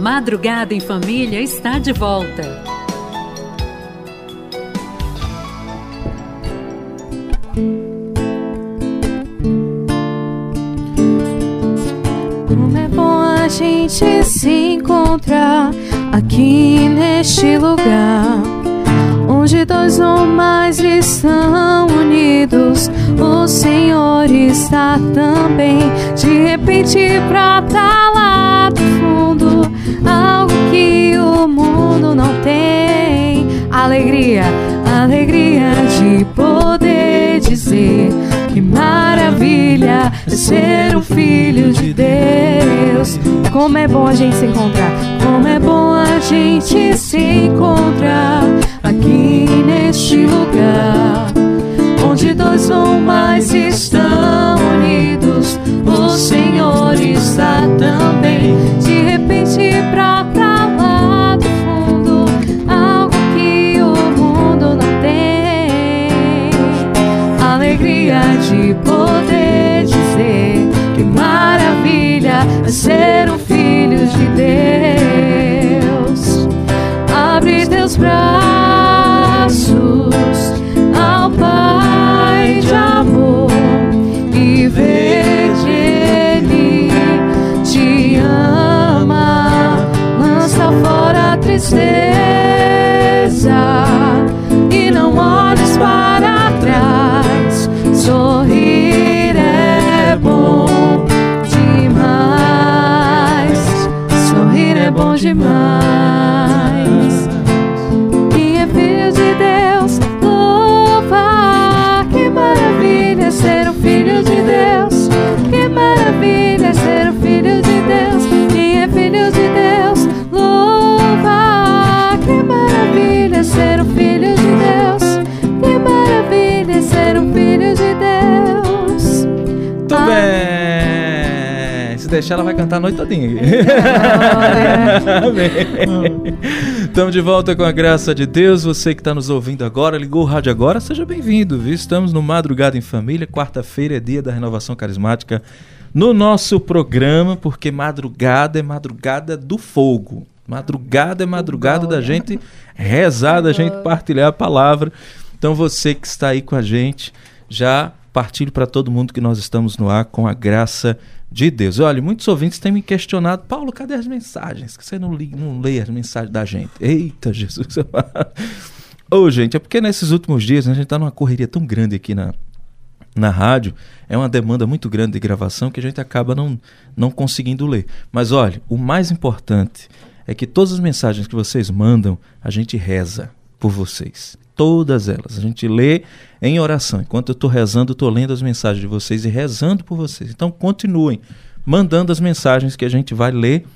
Madrugada em Família está de volta. Como é bom a gente se encontrar aqui neste lugar. Onde dois ou mais estão unidos, o Senhor está também. De repente, pra tá lá do fundo, algo que o mundo não tem. Alegria, alegria de poder dizer que maravilha é ser um filho de Deus. Como é bom a gente se encontrar, como é bom a gente se encontrar aqui neste lugar, onde dois ou mais estão unidos, o Senhor está também. Deixar, ela vai cantar a noite todinha. Estamos de volta com a graça de Deus. Você que está nos ouvindo agora, ligou o rádio agora, seja bem-vindo. viu? Estamos no Madrugada em Família. Quarta-feira é dia da renovação carismática no nosso programa, porque madrugada é madrugada do fogo. Madrugada é madrugada da gente rezar, da gente partilhar a palavra. Então você que está aí com a gente, já partilhe para todo mundo que nós estamos no ar com a graça de Deus. Olha, muitos ouvintes têm me questionado, Paulo, cadê as mensagens? Que você não, li, não lê as mensagens da gente? Eita, Jesus. Ô, gente, é porque nesses últimos dias né, a gente está numa correria tão grande aqui na, na rádio, é uma demanda muito grande de gravação que a gente acaba não, não conseguindo ler. Mas olha, o mais importante é que todas as mensagens que vocês mandam, a gente reza por vocês. Todas elas. A gente lê em oração. Enquanto eu estou rezando, estou lendo as mensagens de vocês e rezando por vocês. Então continuem mandando as mensagens que a gente vai ler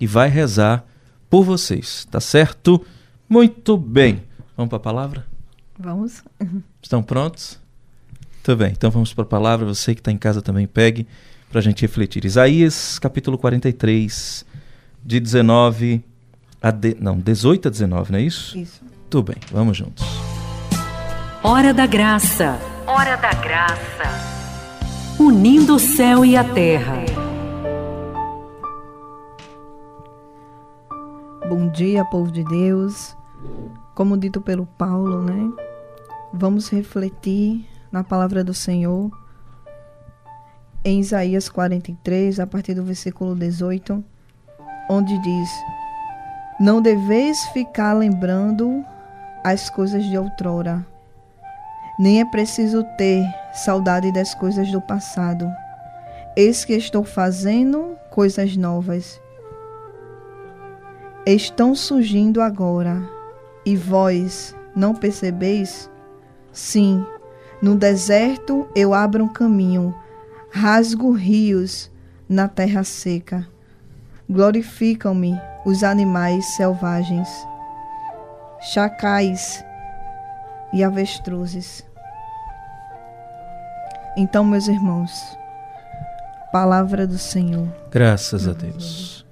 e vai rezar por vocês. Tá certo? Muito bem. Vamos para a palavra? Vamos. Estão prontos? Muito bem, então vamos para a palavra. Você que está em casa também pegue para a gente refletir. Isaías capítulo 43, de 19 a. De... Não, 18 a 19, não é isso? Isso. Tudo bem, vamos juntos. Hora da Graça. Hora da Graça. Unindo o céu e a terra. Bom dia, povo de Deus. Como dito pelo Paulo, né? Vamos refletir na palavra do Senhor em Isaías 43, a partir do versículo 18, onde diz: Não deveis ficar lembrando as coisas de outrora, nem é preciso ter saudade das coisas do passado. Eis que estou fazendo coisas novas. Estão surgindo agora, e vós não percebeis? Sim, no deserto eu abro um caminho, rasgo rios na terra seca. Glorificam-me os animais selvagens, chacais e avestruzes. Então, meus irmãos, palavra do Senhor. Graças a Deus.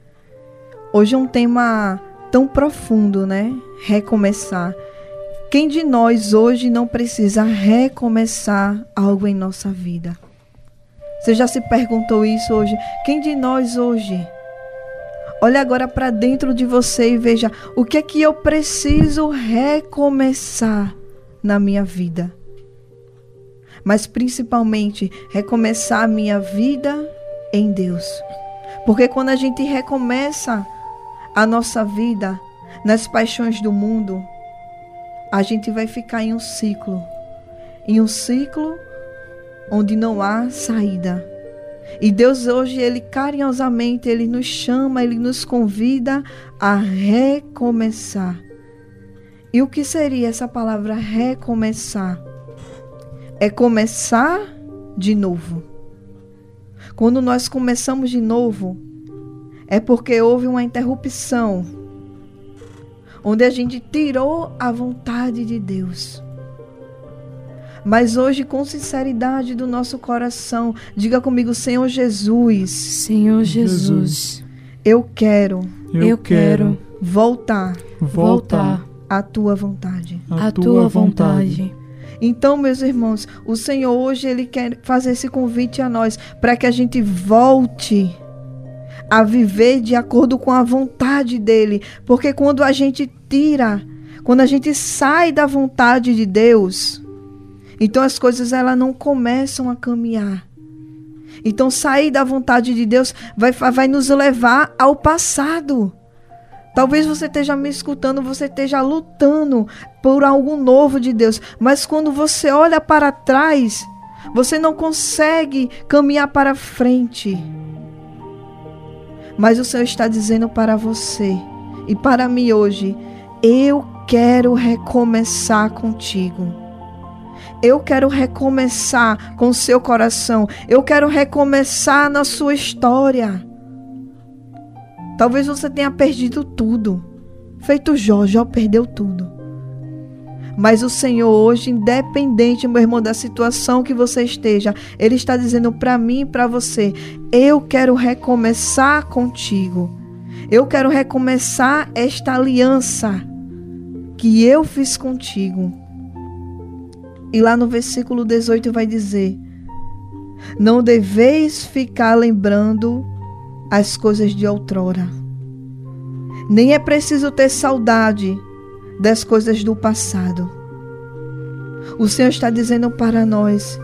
Hoje é um tema tão profundo, né? Recomeçar. Quem de nós hoje não precisa recomeçar algo em nossa vida? Você já se perguntou isso hoje? Quem de nós hoje? Olhe agora para dentro de você e veja o que é que eu preciso recomeçar na minha vida. Mas principalmente recomeçar a minha vida em Deus. Porque quando a gente recomeça a nossa vida nas paixões do mundo, a gente vai ficar em um ciclo. Em um ciclo onde não há saída. E Deus hoje, Ele carinhosamente, Ele nos chama, Ele nos convida a recomeçar. E o que seria essa palavra recomeçar? É começar de novo. Quando nós começamos de novo, é porque houve uma interrupção, onde a gente tirou a vontade de Deus. Mas hoje, com sinceridade do nosso coração, diga comigo, Senhor Jesus. Senhor Jesus. Eu quero. Eu quero voltar. Voltar. À tua vontade. À tua vontade. Então, meus irmãos, o Senhor hoje ele quer fazer esse convite a nós para que a gente volte a viver de acordo com a vontade dele, porque quando a gente tira, quando a gente sai da vontade de Deus, então as coisas elas não começam a caminhar. Então sair da vontade de Deus vai, vai nos levar ao passado. Talvez você esteja me escutando, você esteja lutando por algo novo de Deus, mas quando você olha para trás, você não consegue caminhar para frente. Mas o Senhor está dizendo para você e para mim hoje: eu quero recomeçar contigo. Eu quero recomeçar com seu coração. Eu quero recomeçar na sua história. Talvez você tenha perdido tudo. Feito Jó, Jó perdeu tudo. Mas o Senhor hoje, independente, meu irmão, da situação que você esteja, Ele está dizendo para mim e para você: eu quero recomeçar contigo. Eu quero recomeçar esta aliança que eu fiz contigo. E lá no versículo 18 vai dizer: Não deveis ficar lembrando as coisas de outrora. Nem é preciso ter saudade das coisas do passado. O Senhor está dizendo para nós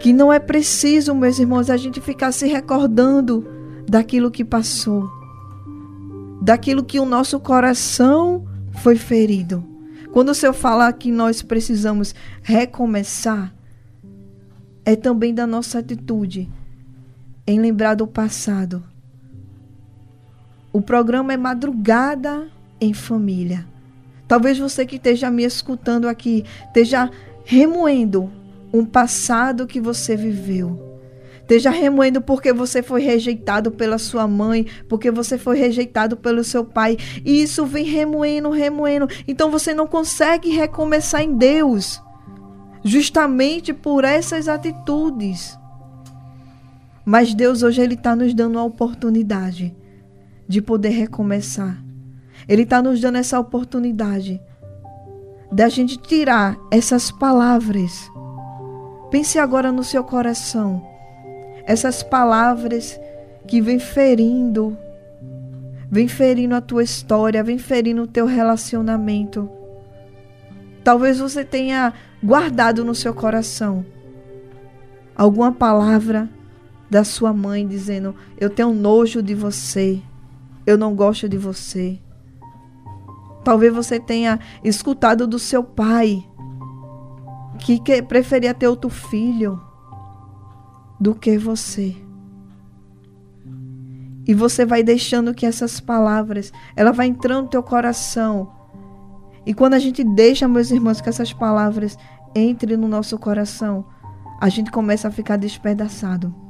que não é preciso, meus irmãos, a gente ficar se recordando daquilo que passou, daquilo que o nosso coração foi ferido. Quando o Senhor fala que nós precisamos recomeçar, é também da nossa atitude em lembrar do passado. O programa é Madrugada em Família. Talvez você que esteja me escutando aqui esteja remoendo um passado que você viveu Esteja remoendo porque você foi rejeitado pela sua mãe, porque você foi rejeitado pelo seu pai. E isso vem remoendo, remoendo. Então você não consegue recomeçar em Deus. Justamente por essas atitudes. Mas Deus hoje ele está nos dando a oportunidade de poder recomeçar. Ele está nos dando essa oportunidade da gente tirar essas palavras. Pense agora no seu coração essas palavras que vêm ferindo, vem ferindo a tua história, vem ferindo o teu relacionamento. Talvez você tenha guardado no seu coração alguma palavra da sua mãe dizendo: Eu tenho nojo de você, eu não gosto de você. Talvez você tenha escutado do seu pai que preferia ter outro filho do que você. E você vai deixando que essas palavras, ela vai entrando no teu coração. E quando a gente deixa, meus irmãos, que essas palavras entrem no nosso coração, a gente começa a ficar despedaçado.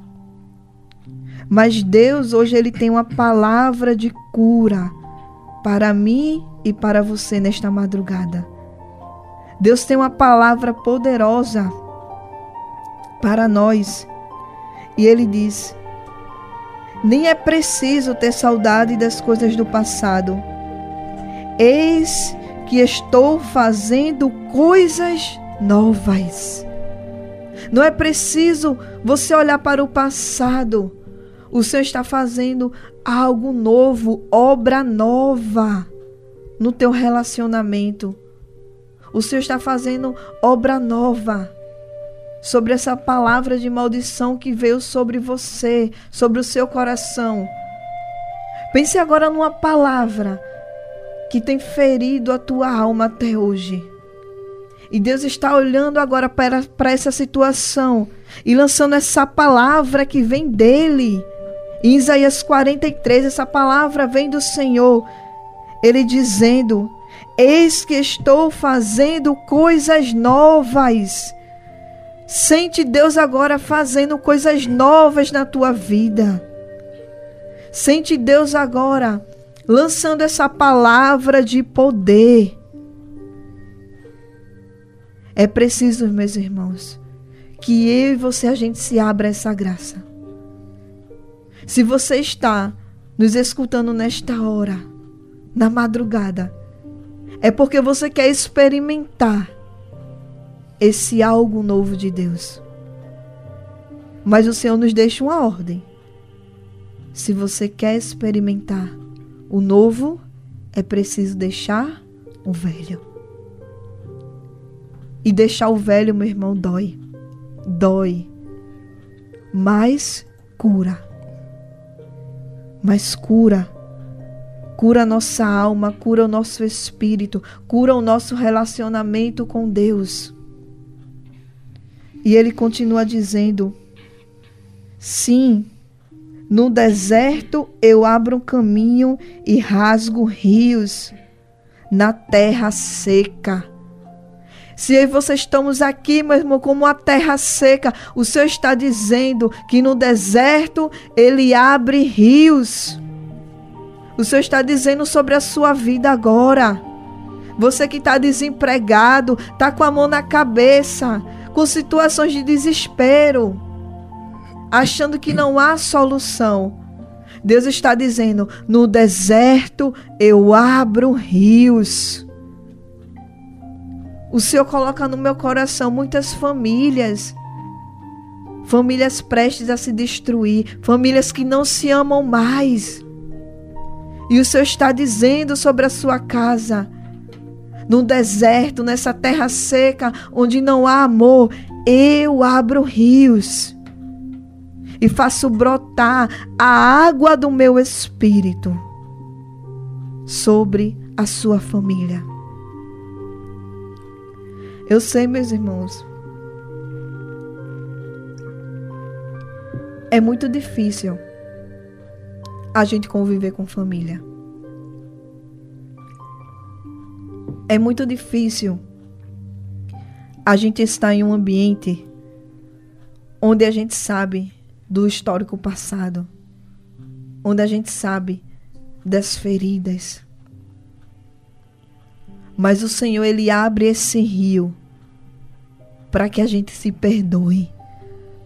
Mas Deus hoje ele tem uma palavra de cura para mim e para você nesta madrugada. Deus tem uma palavra poderosa para nós. E ele diz: Nem é preciso ter saudade das coisas do passado. Eis que estou fazendo coisas novas. Não é preciso você olhar para o passado, O Senhor está fazendo algo novo, obra nova no teu relacionamento. O Senhor está fazendo obra nova sobre essa palavra de maldição que veio sobre você, sobre o seu coração. Pense agora numa palavra que tem ferido a tua alma até hoje. E Deus está olhando agora para, para essa situação e lançando essa palavra que vem dele. Em Isaías 43, essa palavra vem do Senhor. Ele dizendo: Eis que estou fazendo coisas novas. Sente Deus agora fazendo coisas novas na tua vida. Sente Deus agora lançando essa palavra de poder. É preciso, meus irmãos, que eu e você a gente se abra essa graça. Se você está nos escutando nesta hora, na madrugada, é porque você quer experimentar esse algo novo de Deus. Mas o Senhor nos deixa uma ordem. Se você quer experimentar o novo, é preciso deixar o velho. E deixar o velho, meu irmão, dói. Dói. Mas cura. Mas cura. Cura a nossa alma, cura o nosso espírito, cura o nosso relacionamento com Deus. E ele continua dizendo: Sim, no deserto eu abro um caminho e rasgo rios na terra seca. Se e você estamos aqui, meu irmão, como a terra seca, o Senhor está dizendo que no deserto ele abre rios. O Senhor está dizendo sobre a sua vida agora. Você que está desempregado, está com a mão na cabeça, com situações de desespero, achando que não há solução. Deus está dizendo: no deserto eu abro rios. O Senhor coloca no meu coração muitas famílias, famílias prestes a se destruir, famílias que não se amam mais. E o Senhor está dizendo sobre a sua casa: no deserto, nessa terra seca, onde não há amor, eu abro rios e faço brotar a água do meu espírito sobre a sua família. Eu sei, meus irmãos, é muito difícil a gente conviver com família. É muito difícil a gente estar em um ambiente onde a gente sabe do histórico passado, onde a gente sabe das feridas. Mas o Senhor, Ele abre esse rio para que a gente se perdoe,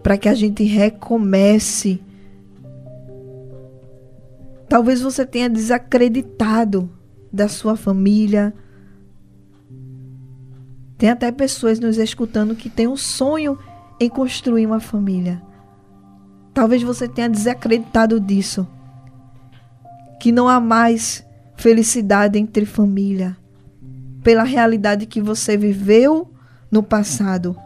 para que a gente recomece. Talvez você tenha desacreditado da sua família, tem até pessoas nos escutando que têm um sonho em construir uma família. Talvez você tenha desacreditado disso. Que não há mais felicidade entre família. Pela realidade que você viveu no passado.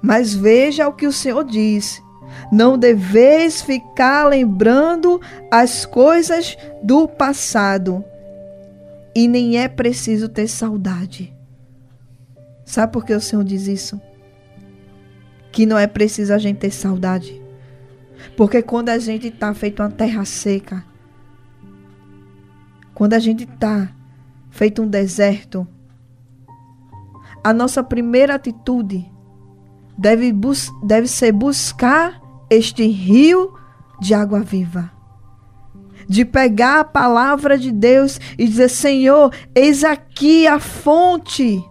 Mas veja o que o Senhor diz. Não deveis ficar lembrando as coisas do passado. E nem é preciso ter saudade. Sabe por que o Senhor diz isso? Que não é preciso a gente ter saudade. Porque quando a gente está feito uma terra seca, quando a gente está feito um deserto, a nossa primeira atitude deve, deve ser buscar este rio de água viva. De pegar a palavra de Deus e dizer: Senhor, eis aqui a fonte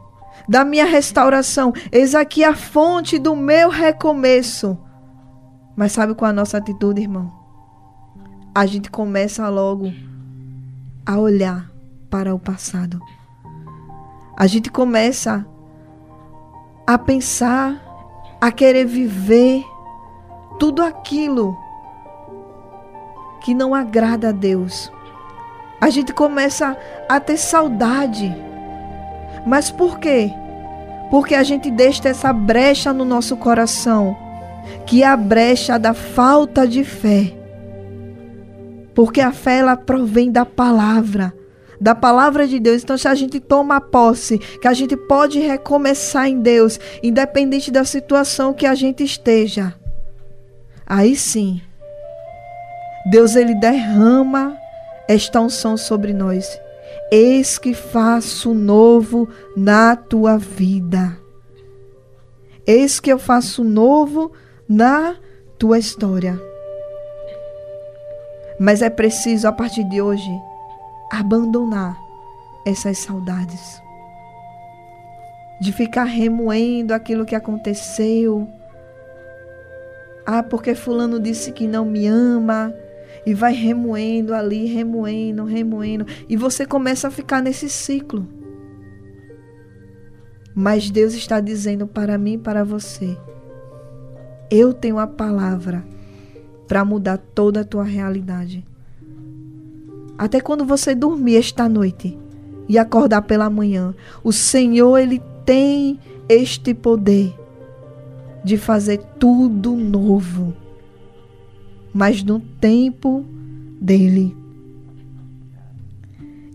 da minha restauração. Eis aqui a fonte do meu recomeço. Mas sabe qual é a nossa atitude, irmão? A gente começa logo a olhar para o passado. A gente começa a pensar, a querer viver tudo aquilo que não agrada a Deus. A gente começa a ter saudade. Mas por quê? Porque a gente deixa essa brecha no nosso coração, que é a brecha da falta de fé. Porque a fé ela provém da palavra, da palavra de Deus. Então, se a gente toma posse, que a gente pode recomeçar em Deus, independente da situação que a gente esteja, aí sim, Deus ele derrama esta unção sobre nós. Eis que faço novo na tua vida. Eis que eu faço novo na tua história. Mas é preciso, a partir de hoje, abandonar essas saudades. De ficar remoendo aquilo que aconteceu. Ah, porque Fulano disse que não me ama. E vai remoendo ali, remoendo, remoendo. E você começa a ficar nesse ciclo. Mas Deus está dizendo para mim e para você: Eu tenho a palavra para mudar toda a tua realidade. Até quando você dormir esta noite e acordar pela manhã, o Senhor ele tem este poder de fazer tudo novo, mas no tempo dele.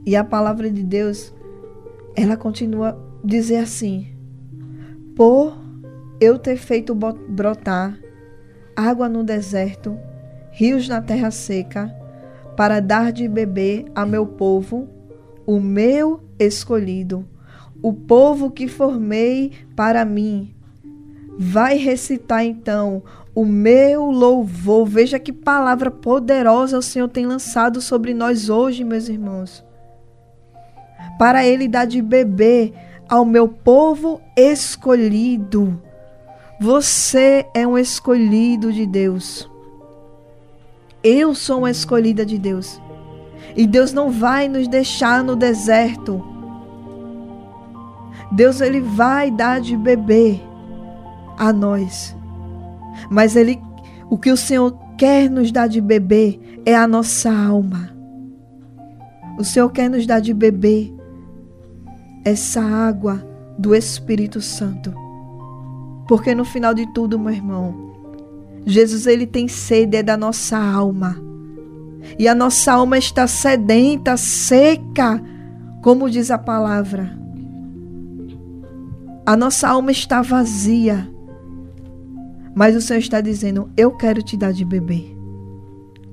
E a palavra de Deus, ela continua dizer assim: Por eu ter feito brotar água no deserto, rios na terra seca, para dar de beber a meu povo, o meu escolhido, o povo que formei para mim. Vai recitar então o meu louvor. Veja que palavra poderosa o Senhor tem lançado sobre nós hoje, meus irmãos. Para ele dar de beber ao meu povo escolhido. Você é um escolhido de Deus. Eu sou uma escolhida de Deus. E Deus não vai nos deixar no deserto. Deus ele vai dar de beber a nós. Mas ele o que o Senhor quer nos dar de beber é a nossa alma. O Senhor quer nos dar de beber essa água do Espírito Santo. Porque no final de tudo, meu irmão, Jesus ele tem sede é da nossa alma. E a nossa alma está sedenta, seca, como diz a palavra. A nossa alma está vazia. Mas o Senhor está dizendo: Eu quero te dar de beber.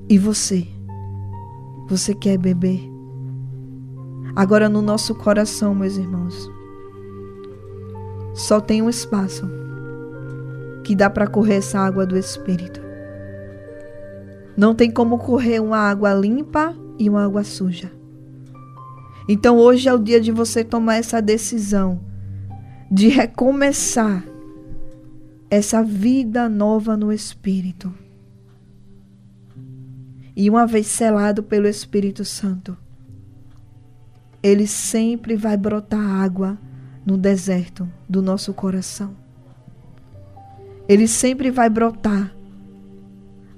E você? Você quer beber? Agora no nosso coração, meus irmãos, só tem um espaço que dá para correr essa água do Espírito. Não tem como correr uma água limpa e uma água suja. Então hoje é o dia de você tomar essa decisão de recomeçar essa vida nova no Espírito. E uma vez selado pelo Espírito Santo, ele sempre vai brotar água no deserto do nosso coração ele sempre vai brotar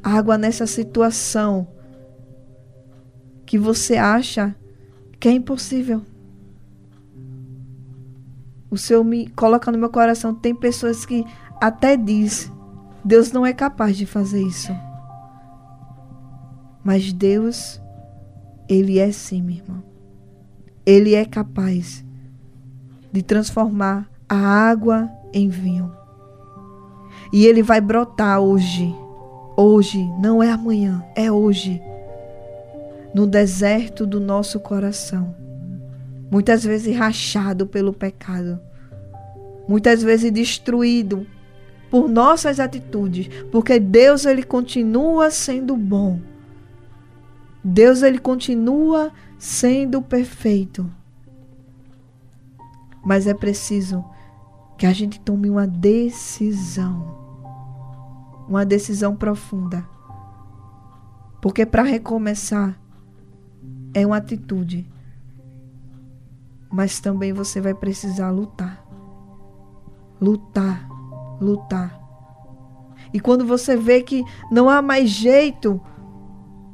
água nessa situação que você acha que é impossível. O Senhor me coloca no meu coração. Tem pessoas que até diz, Deus não é capaz de fazer isso. Mas Deus, ele é sim, meu irmão. Ele é capaz de transformar a água em vinho. E ele vai brotar hoje. Hoje, não é amanhã, é hoje. No deserto do nosso coração. Muitas vezes rachado pelo pecado. Muitas vezes destruído por nossas atitudes, porque Deus ele continua sendo bom. Deus ele continua sendo perfeito. Mas é preciso que a gente tome uma decisão uma decisão profunda. Porque para recomeçar é uma atitude. Mas também você vai precisar lutar. Lutar, lutar. E quando você vê que não há mais jeito,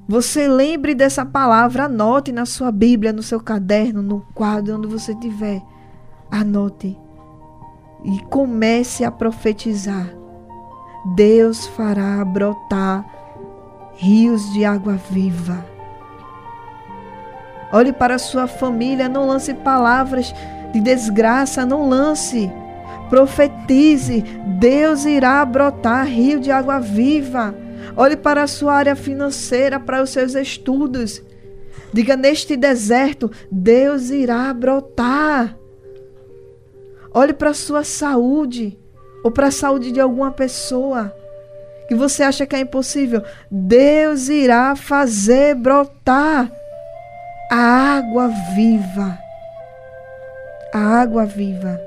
Você lembre dessa palavra, anote na sua Bíblia, no seu caderno, no quadro, onde você estiver. Anote e comece a profetizar. Deus fará brotar rios de água viva. Olhe para sua família, não lance palavras de desgraça, não lance. Profetize, Deus irá brotar rio de água viva. Olhe para a sua área financeira, para os seus estudos. Diga: neste deserto, Deus irá brotar. Olhe para a sua saúde ou para a saúde de alguma pessoa que você acha que é impossível. Deus irá fazer brotar a água viva. A água viva.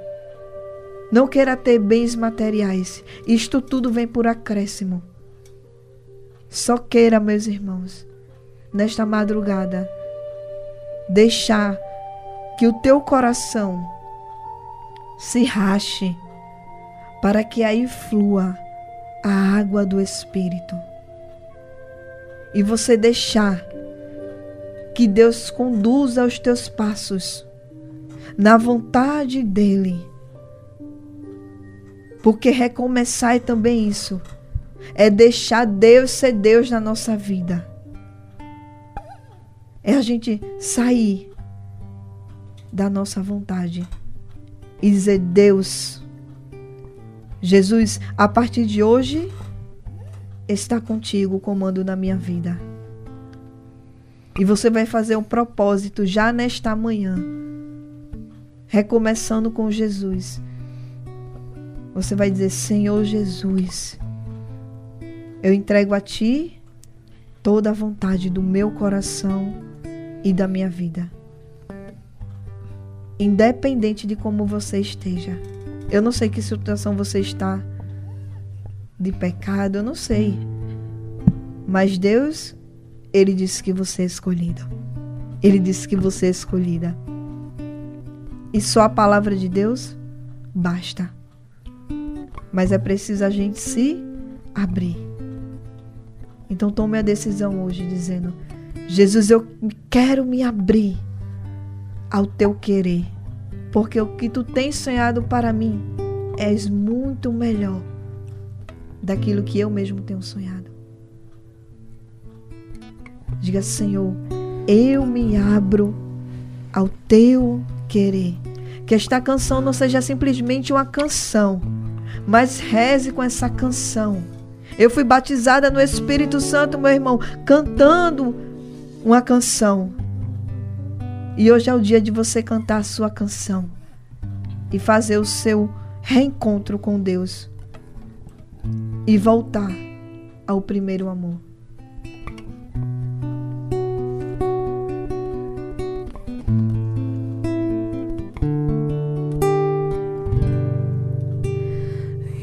Não queira ter bens materiais. Isto tudo vem por acréscimo. Só queira, meus irmãos, nesta madrugada, deixar que o teu coração se rache, para que aí flua a água do Espírito. E você deixar que Deus conduza os teus passos na vontade dEle. Porque recomeçar é também isso. É deixar Deus ser Deus na nossa vida. É a gente sair da nossa vontade e dizer: Deus, Jesus, a partir de hoje está contigo o comando na minha vida. E você vai fazer um propósito já nesta manhã, recomeçando com Jesus. Você vai dizer: Senhor Jesus, eu entrego a Ti toda a vontade do meu coração e da minha vida independente de como você esteja. Eu não sei que situação você está de pecado, eu não sei. Mas Deus, Ele disse que você é escolhido. Ele disse que você é escolhida. E só a palavra de Deus basta. Mas é preciso a gente se abrir. Então tome a decisão hoje dizendo: Jesus, eu quero me abrir ao teu querer, porque o que tu tens sonhado para mim és muito melhor daquilo que eu mesmo tenho sonhado. Diga, Senhor, eu me abro ao teu querer. Que esta canção não seja simplesmente uma canção, mas reze com essa canção. Eu fui batizada no Espírito Santo, meu irmão, cantando uma canção. E hoje é o dia de você cantar a sua canção e fazer o seu reencontro com Deus e voltar ao primeiro amor.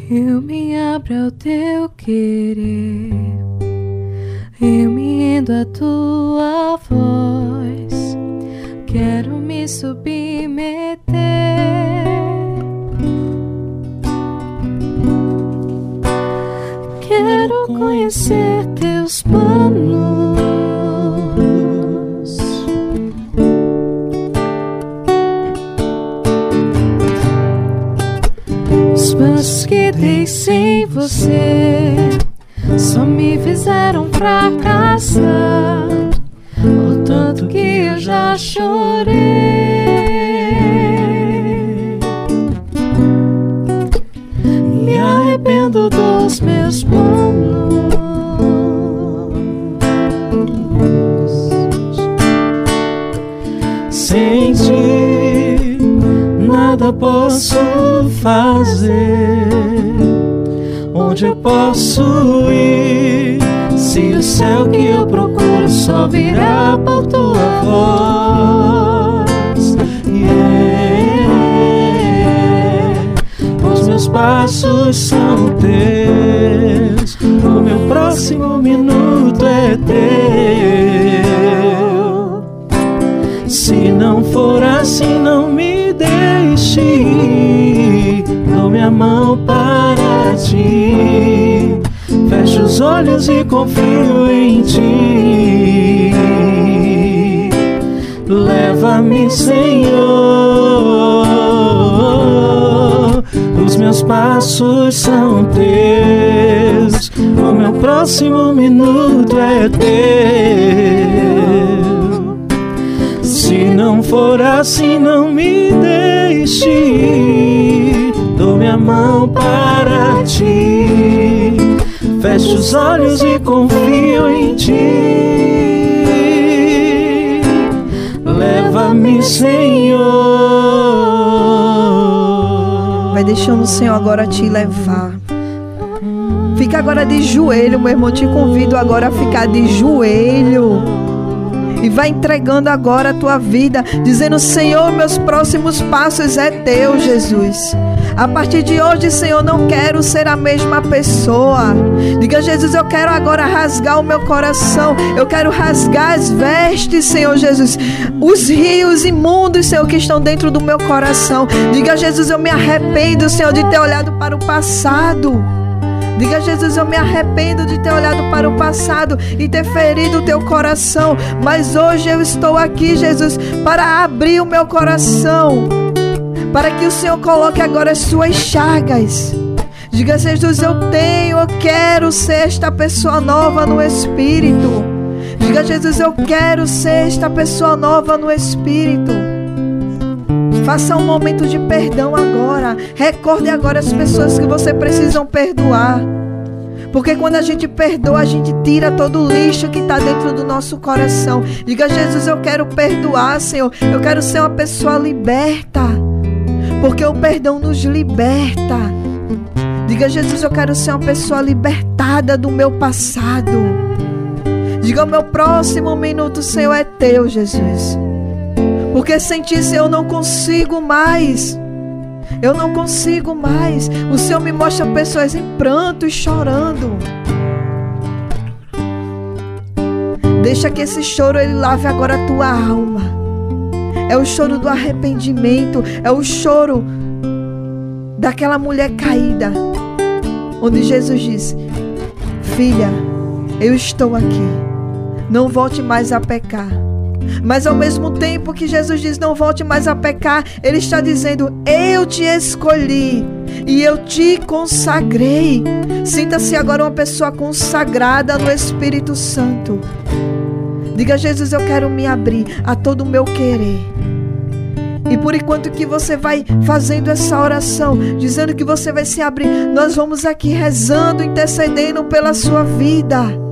Eu me abro ao teu querer, eu me rendo à tua voz submeter. Quero conhecer teus planos. Os passos que dei sem você só me fizeram fracassar tanto que eu já chorei. Posso fazer. Onde eu posso ir? Se o céu que eu procuro só virá por tua voz. Yeah. Os meus passos são teus, o meu próximo minuto é teu. Se não for assim, não minha mão para ti. Fecho os olhos e confio em ti. Leva-me, Senhor. Os meus passos são teus. O meu próximo minuto é teu. Se não for assim, não me deixe. Minha mão para ti. Fecho os olhos e confio em ti. Leva-me, Senhor. Vai deixando o Senhor agora te levar. Fica agora de joelho, meu irmão. Te convido agora a ficar de joelho. E vai entregando agora a tua vida, dizendo: Senhor, meus próximos passos é teu, Jesus. A partir de hoje, Senhor, não quero ser a mesma pessoa. Diga, Jesus, eu quero agora rasgar o meu coração. Eu quero rasgar as vestes, Senhor Jesus. Os rios imundos, Senhor, que estão dentro do meu coração. Diga, Jesus, eu me arrependo, Senhor, de ter olhado para o passado. Diga, Jesus, eu me arrependo de ter olhado para o passado e ter ferido o teu coração. Mas hoje eu estou aqui, Jesus, para abrir o meu coração. Para que o Senhor coloque agora as suas chagas. Diga, Jesus, eu tenho, eu quero ser esta pessoa nova no Espírito. Diga, Jesus, eu quero ser esta pessoa nova no Espírito. Faça um momento de perdão agora. Recorde agora as pessoas que você precisa perdoar. Porque quando a gente perdoa, a gente tira todo o lixo que está dentro do nosso coração. Diga, Jesus, eu quero perdoar, Senhor. Eu quero ser uma pessoa liberta. Porque o perdão nos liberta. Diga, Jesus, eu quero ser uma pessoa libertada do meu passado. Diga, o meu próximo minuto, Senhor, é teu, Jesus. Porque sem ti, Senhor, eu não consigo mais. Eu não consigo mais. O Senhor me mostra pessoas em pranto e chorando. Deixa que esse choro ele lave agora a tua alma. É o choro do arrependimento, é o choro daquela mulher caída, onde Jesus disse: Filha, eu estou aqui. Não volte mais a pecar. Mas ao mesmo tempo que Jesus diz não volte mais a pecar, ele está dizendo: Eu te escolhi e eu te consagrei. Sinta-se agora uma pessoa consagrada no Espírito Santo. Diga, Jesus, eu quero me abrir a todo o meu querer. E por enquanto que você vai fazendo essa oração, dizendo que você vai se abrir, nós vamos aqui rezando, intercedendo pela sua vida.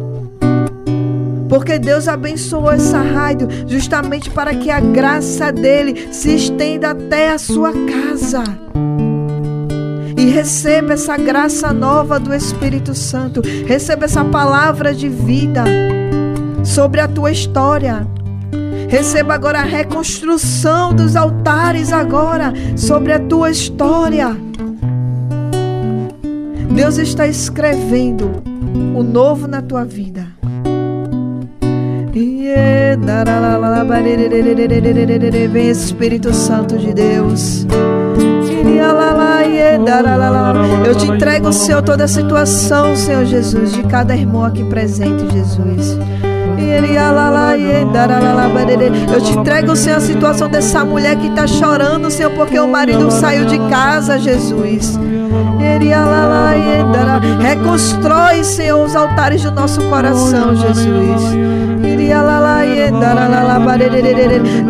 Porque Deus abençoou essa rádio justamente para que a graça dele se estenda até a sua casa. E receba essa graça nova do Espírito Santo. Receba essa palavra de vida sobre a tua história. Receba agora a reconstrução dos altares agora sobre a tua história. Deus está escrevendo o novo na tua vida. Vem Espírito Santo de Deus. Eu te entrego, Senhor, toda a situação, Senhor Jesus, de cada irmão aqui presente, Jesus. Eu te entrego, Senhor, a situação dessa mulher que está chorando, Senhor, porque o marido saiu de casa, Jesus. Reconstrói, Senhor, os altares do nosso coração, Jesus.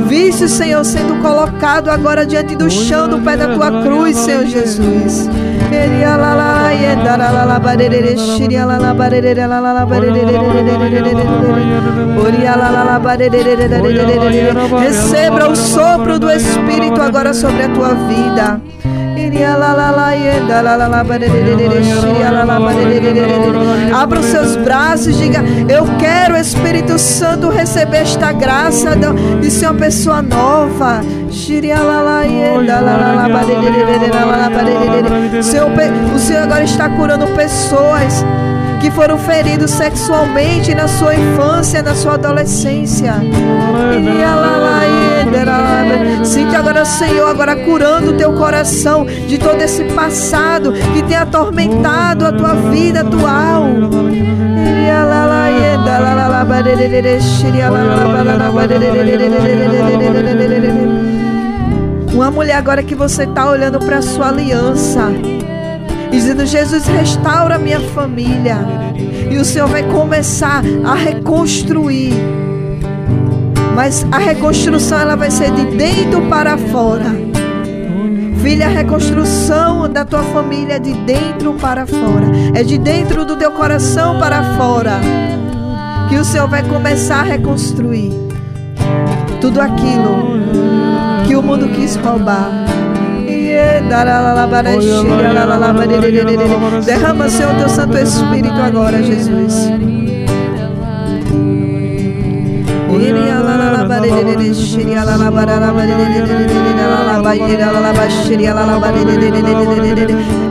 Vício, Senhor, sendo colocado agora diante do chão do pé da tua cruz, Senhor Jesus. Receba o sopro do Espírito agora sobre a tua vida. Abra os seus braços e diga: Eu quero, Espírito Santo, receber esta graça de ser uma pessoa nova. O Senhor, agora está curando pessoas que foram feridos sexualmente na sua infância, na sua adolescência. Sinta agora, Senhor, agora curando o teu coração de todo esse passado que tem atormentado a tua vida atual. Uma mulher agora que você está olhando para a sua aliança dizendo: Jesus, restaura minha família. E o Senhor vai começar a reconstruir. Mas a reconstrução ela vai ser de dentro para fora. Filha, a reconstrução da tua família é de dentro para fora. É de dentro do teu coração para fora. Que o Senhor vai começar a reconstruir tudo aquilo que o mundo quis roubar. Derrama, Senhor, teu Santo Espírito agora, Jesus.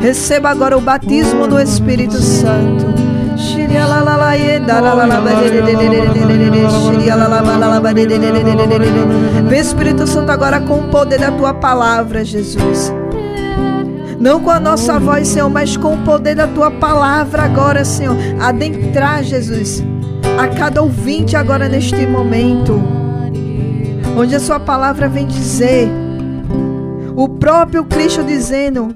Receba agora o batismo do Espírito Santo. Vem Espírito Santo agora com o poder da tua palavra, Jesus. Não com a nossa voz, Senhor, mas com o poder da tua palavra agora, Senhor. Adentrar, Jesus, a cada ouvinte agora neste momento. Onde a sua palavra vem dizer, o próprio Cristo dizendo: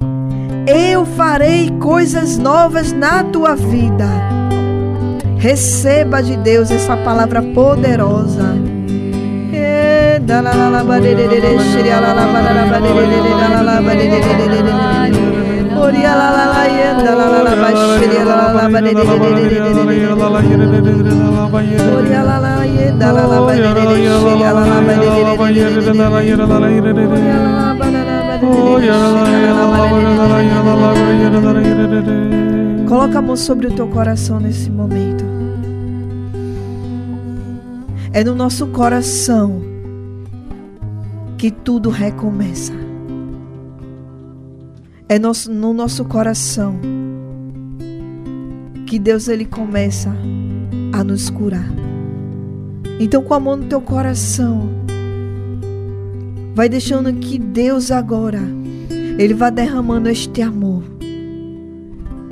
Eu farei coisas novas na tua vida. Receba de Deus essa palavra poderosa. Coloca a mão sobre o teu coração nesse momento. É no nosso coração que tudo recomeça. É no nosso coração que Deus ele começa a nos curar. Então, com a mão no teu coração, vai deixando que Deus agora ele vai derramando este amor.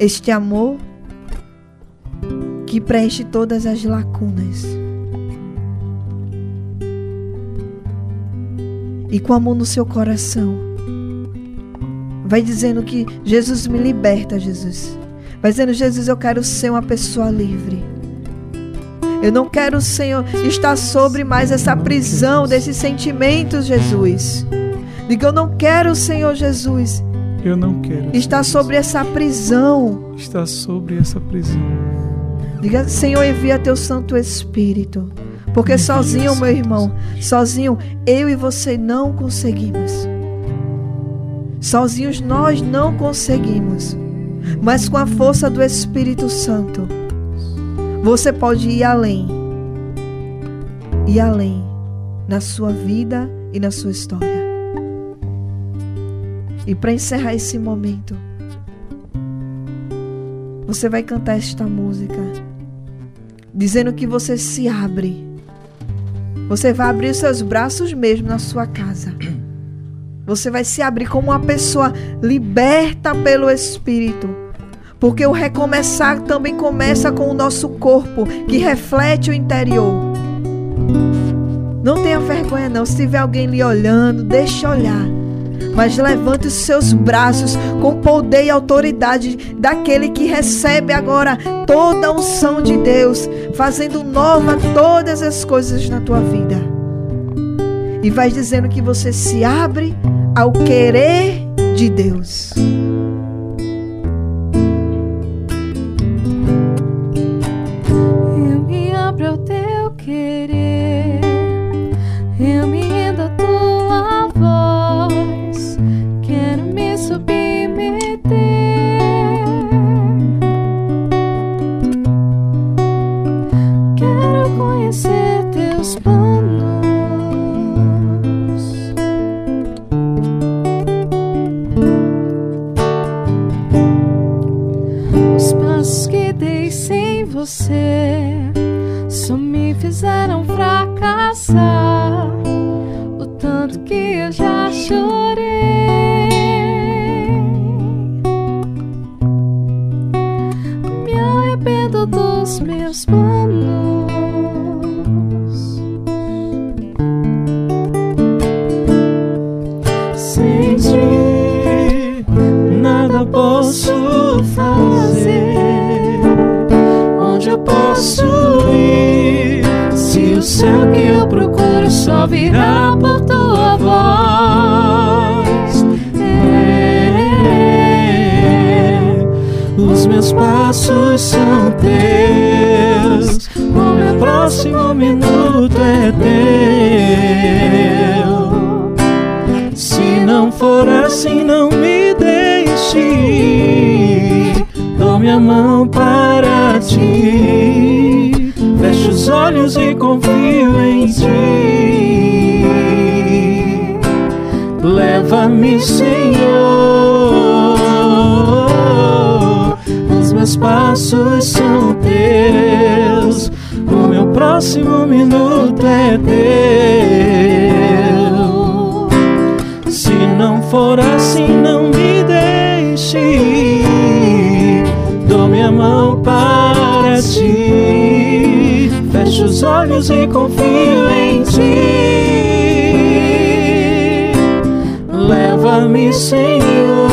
Este amor que preenche todas as lacunas. e com a mão no seu coração. Vai dizendo que Jesus me liberta, Jesus. Vai dizendo, Jesus, eu quero ser uma pessoa livre. Eu não quero, Senhor, estar sobre mais essa prisão desses sentimentos, Jesus. Diga, eu não quero, Senhor Jesus. Eu não quero. Estar sobre essa prisão. Estar sobre essa prisão. Diga, Senhor, envia teu Santo Espírito. Porque sozinho, meu irmão, sozinho eu e você não conseguimos. Sozinhos nós não conseguimos. Mas com a força do Espírito Santo, você pode ir além. Ir além na sua vida e na sua história. E para encerrar esse momento, você vai cantar esta música, dizendo que você se abre você vai abrir seus braços mesmo na sua casa. Você vai se abrir como uma pessoa liberta pelo Espírito. Porque o recomeçar também começa com o nosso corpo, que reflete o interior. Não tenha vergonha, não. Se tiver alguém lhe olhando, deixe olhar mas levante os seus braços com poder e autoridade daquele que recebe agora toda a unção de Deus, fazendo nova todas as coisas na tua vida. E vai dizendo que você se abre ao querer de Deus. Leva-me, Senhor. Os meus passos são teus. O meu próximo minuto é teu. Se não for assim, não me deixe. Dou minha mão para ti. Fecho os olhos e confio em ti. Leva-me, Senhor.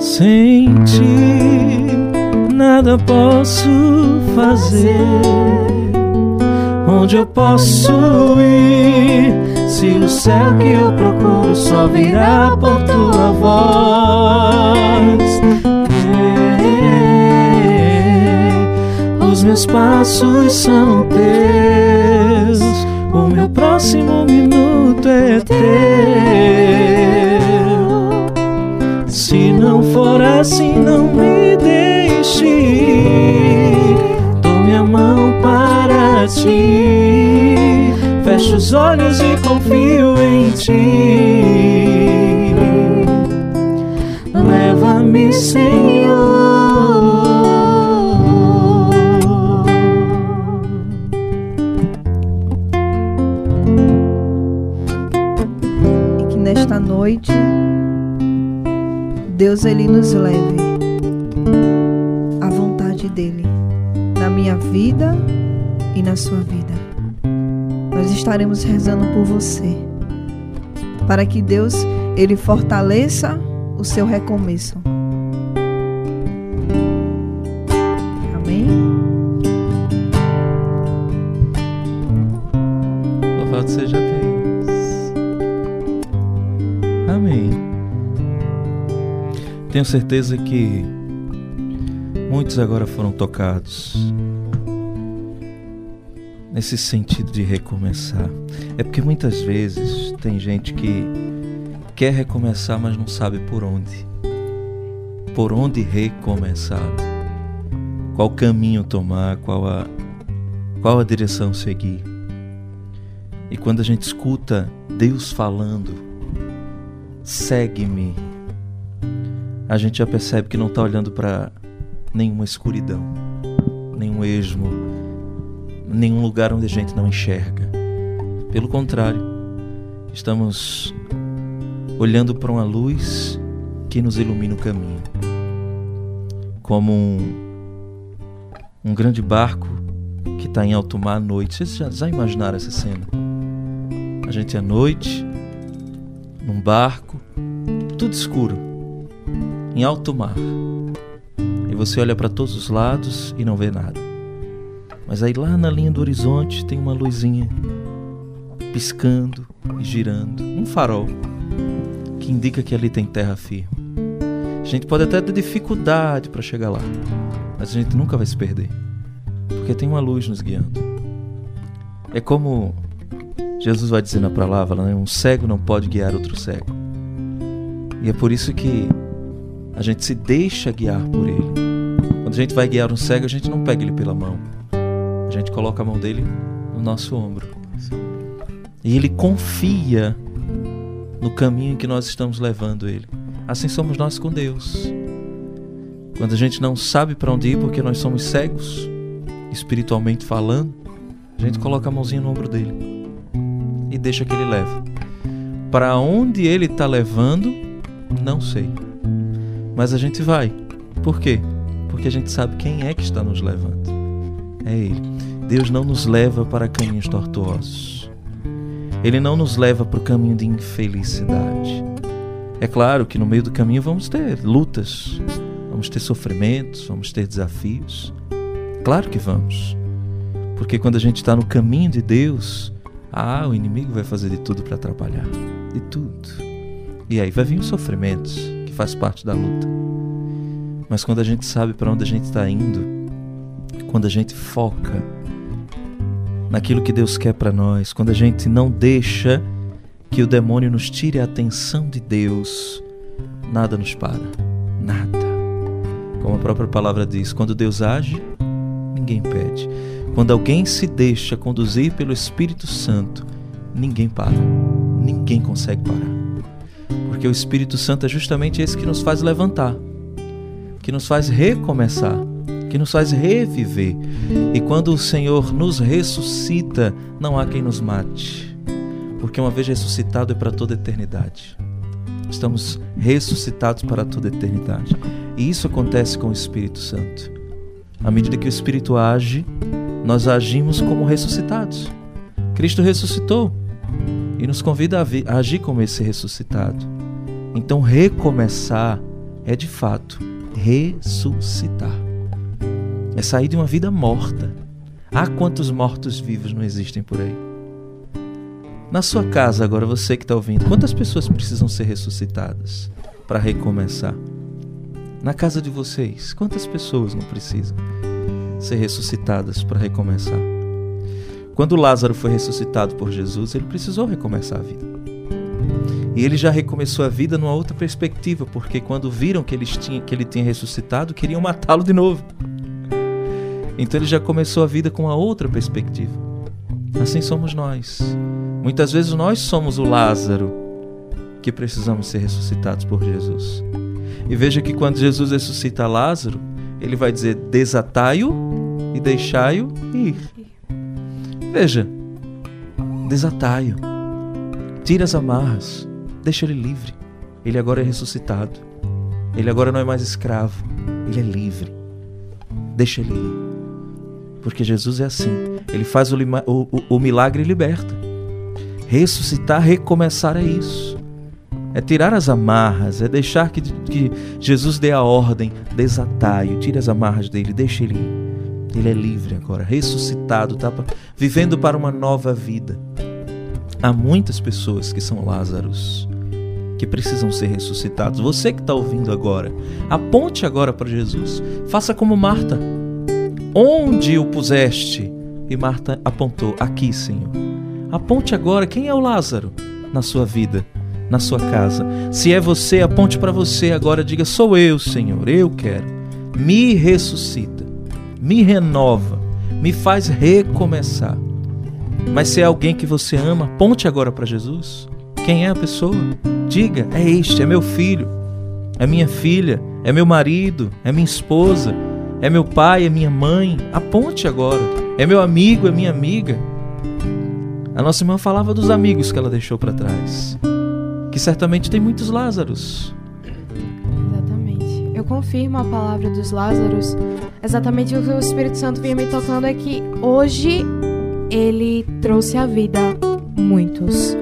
Sem ti nada posso fazer. Onde eu posso ir? Se o céu que eu procuro só virá por tua voz. Os meus passos são teus. O meu próximo minuto é teu. Se não for assim, não me deixe. Dou minha mão para ti. Fecho os olhos e confio em ti. Leva-me, Senhor. E que nesta noite Deus ele nos leve à vontade dele na minha vida e na sua vida. Nós estaremos rezando por você para que Deus ele fortaleça o seu recomeço. Tenho certeza que muitos agora foram tocados nesse sentido de recomeçar. É porque muitas vezes tem gente que quer recomeçar, mas não sabe por onde. Por onde recomeçar? Qual caminho tomar? Qual a, qual a direção seguir? E quando a gente escuta Deus falando, segue-me, a gente já percebe que não está olhando para nenhuma escuridão, nenhum esmo, nenhum lugar onde a gente não enxerga. Pelo contrário, estamos olhando para uma luz que nos ilumina o caminho. Como um, um grande barco que está em alto mar à noite. Vocês já, já imaginaram essa cena? A gente à noite, num barco, tudo escuro, em alto mar. E você olha para todos os lados e não vê nada. Mas aí lá na linha do horizonte tem uma luzinha piscando e girando, um farol que indica que ali tem terra firme. A gente pode até ter dificuldade para chegar lá, mas a gente nunca vai se perder, porque tem uma luz nos guiando. É como Jesus vai dizer na palavra, né? um cego não pode guiar outro cego. E é por isso que a gente se deixa guiar por ele. Quando a gente vai guiar um cego, a gente não pega ele pela mão. A gente coloca a mão dele no nosso ombro. E ele confia no caminho que nós estamos levando ele. Assim somos nós com Deus. Quando a gente não sabe para onde ir porque nós somos cegos, espiritualmente falando, a gente coloca a mãozinha no ombro dele e deixa que ele leve. Para onde ele está levando, não sei. Mas a gente vai. Por quê? Porque a gente sabe quem é que está nos levando. É Ele. Deus não nos leva para caminhos tortuosos. Ele não nos leva para o caminho de infelicidade. É claro que no meio do caminho vamos ter lutas, vamos ter sofrimentos, vamos ter desafios. Claro que vamos. Porque quando a gente está no caminho de Deus, ah, o inimigo vai fazer de tudo para atrapalhar. De tudo. E aí vai vir os sofrimentos, faz parte da luta. Mas quando a gente sabe para onde a gente está indo, quando a gente foca naquilo que Deus quer para nós, quando a gente não deixa que o demônio nos tire a atenção de Deus, nada nos para. Nada. Como a própria palavra diz, quando Deus age, ninguém pede. Quando alguém se deixa conduzir pelo Espírito Santo, ninguém para. Ninguém consegue parar. Porque o Espírito Santo é justamente esse que nos faz levantar, que nos faz recomeçar, que nos faz reviver. E quando o Senhor nos ressuscita, não há quem nos mate. Porque uma vez ressuscitado é para toda eternidade. Estamos ressuscitados para toda eternidade. E isso acontece com o Espírito Santo. À medida que o Espírito age, nós agimos como ressuscitados. Cristo ressuscitou e nos convida a, agir como esse ressuscitado. Então, recomeçar é de fato ressuscitar. É sair de uma vida morta. Há quantos mortos vivos não existem por aí? Na sua casa, agora você que está ouvindo, quantas pessoas precisam ser ressuscitadas para recomeçar? Na casa de vocês, quantas pessoas não precisam? ser ressuscitadas para recomeçar. Quando Lázaro foi ressuscitado por Jesus, ele precisou recomeçar a vida. E ele já recomeçou a vida numa outra perspectiva, porque quando viram que ele tinha, que ele tinha ressuscitado, queriam matá-lo de novo. Então ele já começou a vida com uma outra perspectiva. Assim somos nós. Muitas vezes nós somos o Lázaro que precisamos ser ressuscitados por Jesus. E veja que quando Jesus ressuscita Lázaro, ele vai dizer: desatai-o e deixai-o ir. Veja, desatai-o, tira as amarras, deixa ele livre. Ele agora é ressuscitado. Ele agora não é mais escravo, ele é livre. Deixa ele ir. Porque Jesus é assim. Ele faz o, o, o milagre e liberta. Ressuscitar, recomeçar é isso é tirar as amarras, é deixar que, que Jesus dê a ordem, desatai-o, tire as amarras dele, deixe ele ir. Ele é livre agora, ressuscitado, tá vivendo para uma nova vida. Há muitas pessoas que são Lázaros, que precisam ser ressuscitados. Você que está ouvindo agora, aponte agora para Jesus. Faça como Marta. Onde o puseste? E Marta apontou: Aqui, Senhor. Aponte agora quem é o Lázaro na sua vida na sua casa. Se é você, aponte para você agora, diga: Sou eu, Senhor, eu quero. Me ressuscita, me renova, me faz recomeçar. Mas se é alguém que você ama, aponte agora para Jesus. Quem é a pessoa? Diga: É este, é meu filho, é minha filha, é meu marido, é minha esposa, é meu pai, é minha mãe. Aponte agora. É meu amigo, é minha amiga. A nossa irmã falava dos amigos que ela deixou para trás que certamente tem muitos Lázaros. Exatamente. Eu confirmo a palavra dos Lázaros. Exatamente o que o Espírito Santo vinha me tocando é que hoje ele trouxe à vida muitos.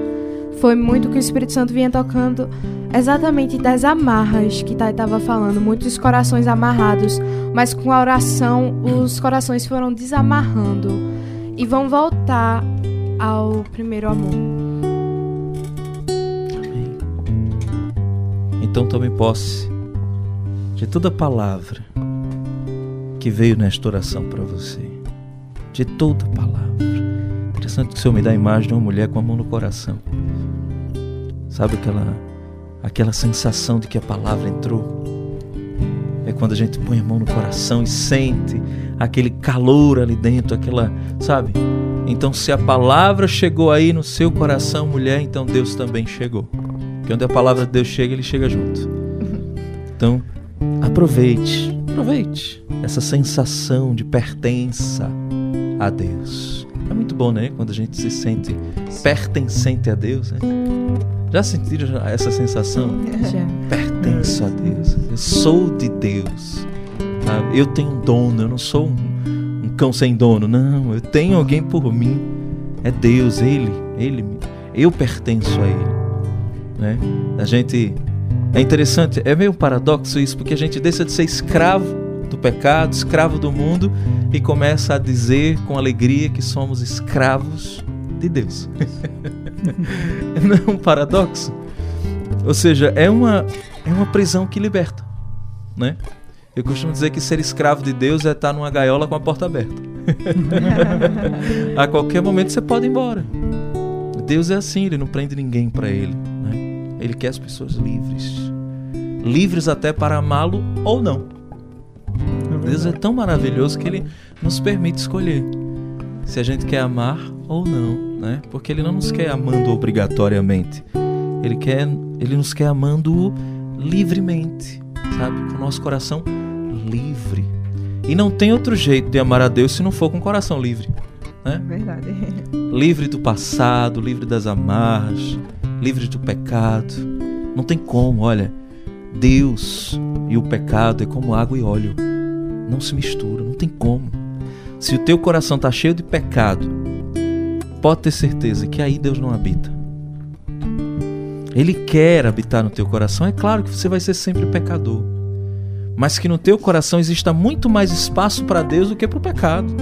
Foi muito que o Espírito Santo vinha tocando exatamente das amarras que Thay estava falando, muitos corações amarrados, mas com a oração os corações foram desamarrando e vão voltar ao primeiro amor. Então tome posse de toda palavra que veio nesta oração para você. De toda palavra. Interessante que o Senhor me dá a imagem de uma mulher com a mão no coração. Sabe aquela, aquela sensação de que a palavra entrou? É quando a gente põe a mão no coração e sente aquele calor ali dentro, aquela, sabe? Então, se a palavra chegou aí no seu coração, mulher, então Deus também chegou. Porque onde a palavra de Deus chega, ele chega junto. Então, aproveite, aproveite essa sensação de pertença a Deus. É muito bom, né? Quando a gente se sente pertencente a Deus, né? Já sentiram essa sensação? Já. Pertenço a Deus. Eu sou de Deus. Eu tenho um dono, eu não sou um, um cão sem dono. Não, eu tenho alguém por mim. É Deus, Ele, Ele, eu pertenço a Ele. Né? A gente é interessante, é meio paradoxo isso, porque a gente deixa de ser escravo do pecado, escravo do mundo e começa a dizer com alegria que somos escravos de Deus. Não é um paradoxo? Ou seja, é uma, é uma prisão que liberta, né? Eu costumo dizer que ser escravo de Deus é estar numa gaiola com a porta aberta. a qualquer momento você pode ir embora. Deus é assim, ele não prende ninguém para ele. Né? Ele quer as pessoas livres. Livres até para amá-lo ou não. É Deus é tão maravilhoso que ele nos permite escolher se a gente quer amar ou não, né? Porque ele não nos quer amando obrigatoriamente. Ele quer, ele nos quer amando livremente, sabe? Com o nosso coração livre. E não tem outro jeito de amar a Deus se não for com o coração livre. Né? Verdade. Livre do passado, livre das amarras, livre do pecado. Não tem como, olha. Deus e o pecado é como água e óleo. Não se mistura, não tem como. Se o teu coração está cheio de pecado, pode ter certeza que aí Deus não habita. Ele quer habitar no teu coração. É claro que você vai ser sempre pecador mas que no teu coração exista muito mais espaço para Deus do que para o pecado.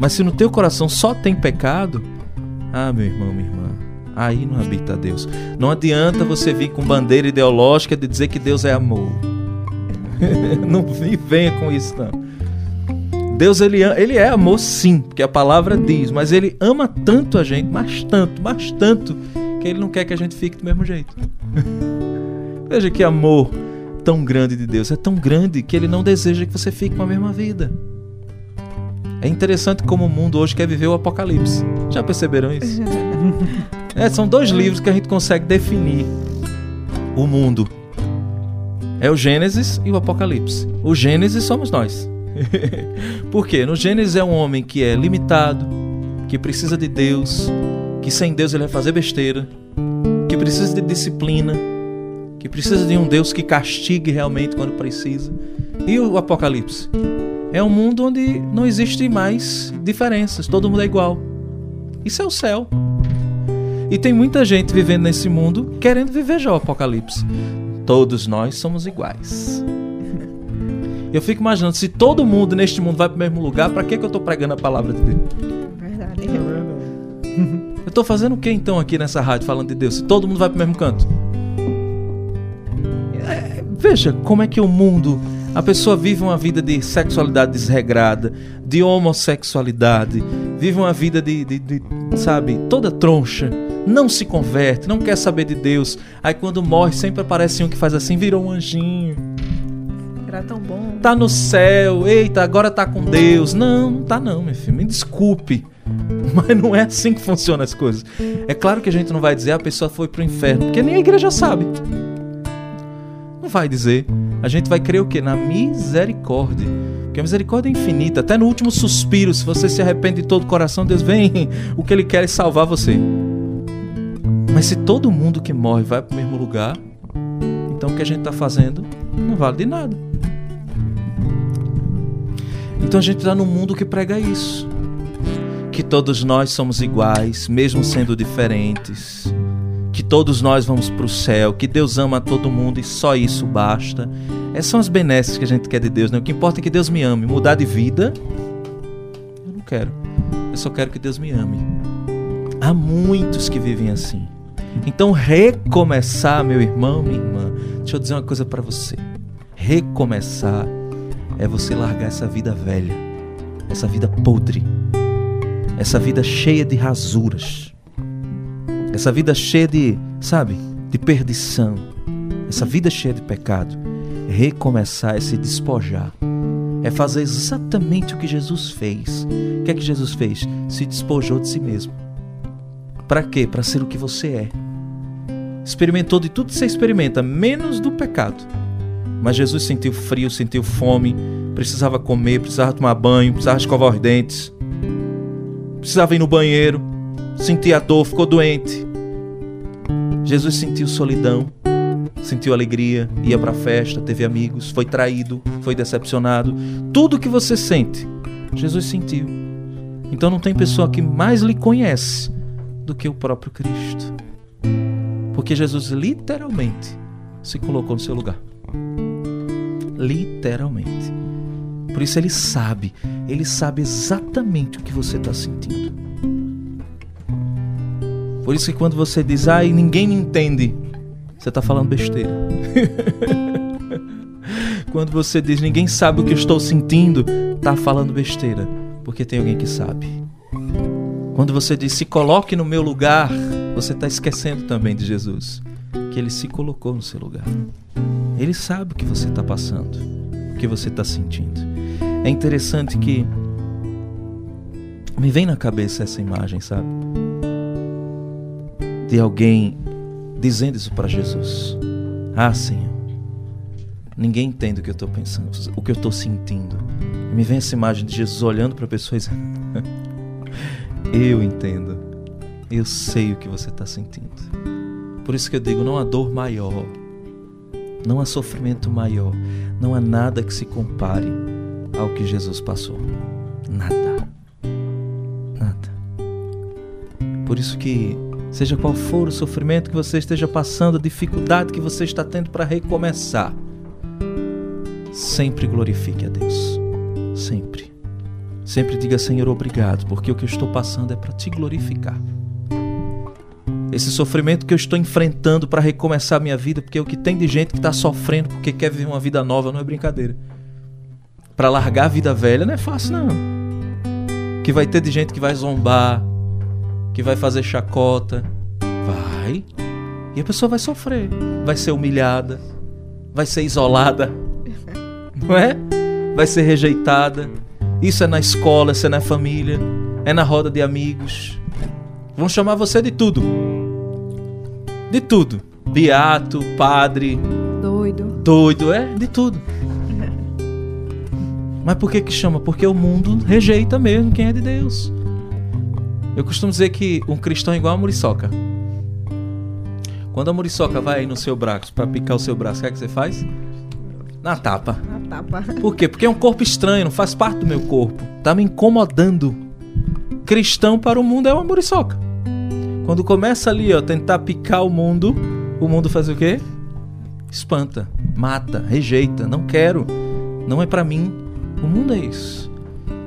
Mas se no teu coração só tem pecado, ah, meu irmão, minha irmã, aí não habita Deus. Não adianta você vir com bandeira ideológica de dizer que Deus é amor. não venha com isso, não. Deus ele, ele é amor sim, porque a palavra diz, mas ele ama tanto a gente, mas tanto, mas tanto, que ele não quer que a gente fique do mesmo jeito. Veja que amor tão grande de Deus, é tão grande que ele não deseja que você fique com a mesma vida. É interessante como o mundo hoje quer viver o Apocalipse. Já perceberam isso? É, são dois livros que a gente consegue definir o mundo. É o Gênesis e o Apocalipse. O Gênesis somos nós. Por quê? No Gênesis é um homem que é limitado, que precisa de Deus, que sem Deus ele vai fazer besteira, que precisa de disciplina, que precisa de um Deus que castigue realmente quando precisa. E o Apocalipse? É um mundo onde não existe mais diferenças, todo mundo é igual. Isso é o céu. E tem muita gente vivendo nesse mundo querendo viver já o Apocalipse. Todos nós somos iguais. Eu fico imaginando, se todo mundo neste mundo vai para o mesmo lugar, para que, que eu estou pregando a palavra de Deus? Verdade. É verdade. Eu estou fazendo o que então aqui nessa rádio falando de Deus? Se todo mundo vai para o mesmo canto? Veja como é que o mundo, a pessoa vive uma vida de sexualidade desregrada, de homossexualidade, vive uma vida de, de, de, sabe, toda troncha, não se converte, não quer saber de Deus. Aí quando morre, sempre aparece um que faz assim, virou um anjinho. Era tão bom. Tá no céu, eita, agora tá com Deus. Não, não tá não, meu filho, me desculpe. Mas não é assim que funcionam as coisas. É claro que a gente não vai dizer ah, a pessoa foi pro inferno, porque nem a igreja sabe vai dizer. A gente vai crer o quê? Na misericórdia. Porque a misericórdia é infinita. Até no último suspiro, se você se arrepende de todo o coração, Deus vem. O que Ele quer é salvar você. Mas se todo mundo que morre vai para o mesmo lugar, então o que a gente está fazendo não vale de nada. Então a gente está num mundo que prega isso. Que todos nós somos iguais, mesmo sendo diferentes que todos nós vamos para o céu, que Deus ama todo mundo e só isso basta. Essas são as benesses que a gente quer de Deus, né? O que importa é que Deus me ame. Mudar de vida, eu não quero. Eu só quero que Deus me ame. Há muitos que vivem assim. Então, recomeçar, meu irmão, minha irmã, deixa eu dizer uma coisa para você. Recomeçar é você largar essa vida velha, essa vida podre, essa vida cheia de rasuras essa vida cheia de, sabe, de perdição, essa vida cheia de pecado, recomeçar é se despojar, é fazer exatamente o que Jesus fez. O que é que Jesus fez? Se despojou de si mesmo. Para quê? Para ser o que você é. Experimentou de tudo que você experimenta, menos do pecado. Mas Jesus sentiu frio, sentiu fome, precisava comer, precisava tomar banho, precisava escovar os dentes, precisava ir no banheiro, sentia dor, ficou doente. Jesus sentiu solidão, sentiu alegria, ia para festa, teve amigos, foi traído, foi decepcionado. Tudo que você sente, Jesus sentiu. Então não tem pessoa que mais lhe conhece do que o próprio Cristo. Porque Jesus literalmente se colocou no seu lugar. Literalmente. Por isso ele sabe, ele sabe exatamente o que você está sentindo. Por isso que quando você diz, ai, ninguém me entende, você está falando besteira. Quando você diz ninguém sabe o que eu estou sentindo, está falando besteira, porque tem alguém que sabe. Quando você diz se coloque no meu lugar, você está esquecendo também de Jesus, que ele se colocou no seu lugar. Ele sabe o que você está passando, o que você está sentindo. É interessante que me vem na cabeça essa imagem, sabe? De alguém dizendo isso para Jesus. Ah, Senhor, ninguém entende o que eu estou pensando, o que eu estou sentindo. Me vem essa imagem de Jesus olhando para a pessoa dizendo: Eu entendo, eu sei o que você está sentindo. Por isso que eu digo: não há dor maior, não há sofrimento maior, não há nada que se compare ao que Jesus passou. Nada. Nada. Por isso que seja qual for o sofrimento que você esteja passando, a dificuldade que você está tendo para recomeçar, sempre glorifique a Deus. Sempre. Sempre diga, Senhor, obrigado, porque o que eu estou passando é para te glorificar. Esse sofrimento que eu estou enfrentando para recomeçar minha vida, porque o que tem de gente que está sofrendo porque quer viver uma vida nova não é brincadeira. Para largar a vida velha não é fácil, não. Que vai ter de gente que vai zombar, que vai fazer chacota. Vai. E a pessoa vai sofrer. Vai ser humilhada. Vai ser isolada. Não é? Vai ser rejeitada. Isso é na escola, isso é na família, é na roda de amigos. Vão chamar você de tudo. De tudo. Beato, padre. Doido. Doido, é? De tudo. Mas por que que chama? Porque o mundo rejeita mesmo quem é de Deus. Eu costumo dizer que um cristão é igual a muriçoca. Quando a muriçoca vai no seu braço para picar o seu braço, o que é que você faz? Na tapa. Na tapa. Por quê? Porque é um corpo estranho, não faz parte do meu corpo. Tá me incomodando. Cristão para o mundo é uma muriçoca. Quando começa ali, ó, tentar picar o mundo, o mundo faz o quê? Espanta, mata, rejeita, não quero, não é para mim. O mundo é isso.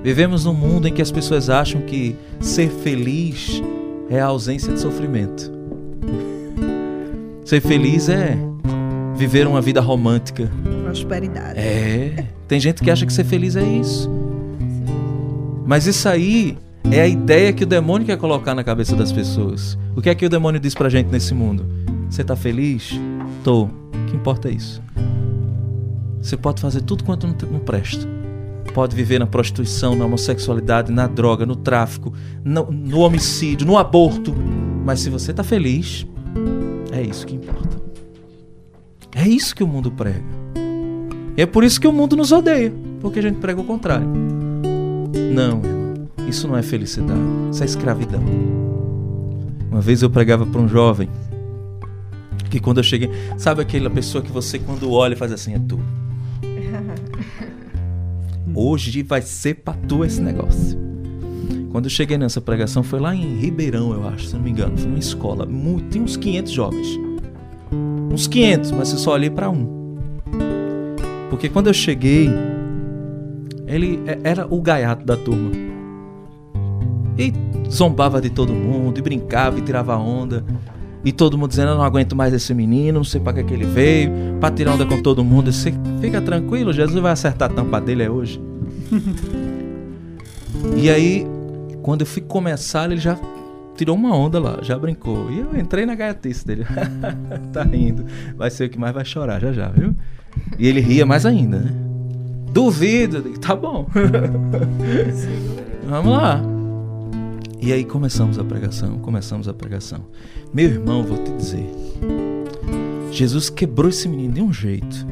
Vivemos num mundo em que as pessoas acham que ser feliz é a ausência de sofrimento. Ser feliz é viver uma vida romântica. Prosperidade. É. Tem gente que acha que ser feliz é isso. Mas isso aí é a ideia que o demônio quer colocar na cabeça das pessoas. O que é que o demônio diz pra gente nesse mundo? Você tá feliz? Tô. O que importa é isso. Você pode fazer tudo quanto não, presta. Pode viver na prostituição, na homossexualidade, na droga, no tráfico, no, no homicídio, no aborto. Mas se você tá feliz, é isso que importa. É isso que o mundo prega. E é por isso que o mundo nos odeia, porque a gente prega o contrário. Não, isso não é felicidade, isso é escravidão. Uma vez eu pregava para um jovem que quando eu cheguei, sabe aquela pessoa que você quando olha faz assim, é tu. Hoje vai ser pra tu esse negócio. Quando eu cheguei nessa pregação foi lá em Ribeirão, eu acho, se não me engano, foi numa escola, muito, tem uns 500 jovens. Uns 500, mas eu só olhei para um. Porque quando eu cheguei, ele era o gaiato da turma. E zombava de todo mundo, e brincava, e tirava onda. E todo mundo dizendo, eu não aguento mais esse menino, não sei para que, que ele veio, para tirar onda com todo mundo. Você fica tranquilo, Jesus vai acertar a tampa dele é hoje. e aí, quando eu fui começar, ele já tirou uma onda lá, já brincou. E eu entrei na gaiatice dele. tá rindo. Vai ser o que mais vai chorar já já, viu? E ele ria mais ainda, né? Duvido. Tá bom. Vamos lá. E aí começamos a pregação, começamos a pregação. Meu irmão, vou te dizer. Jesus quebrou esse menino de um jeito.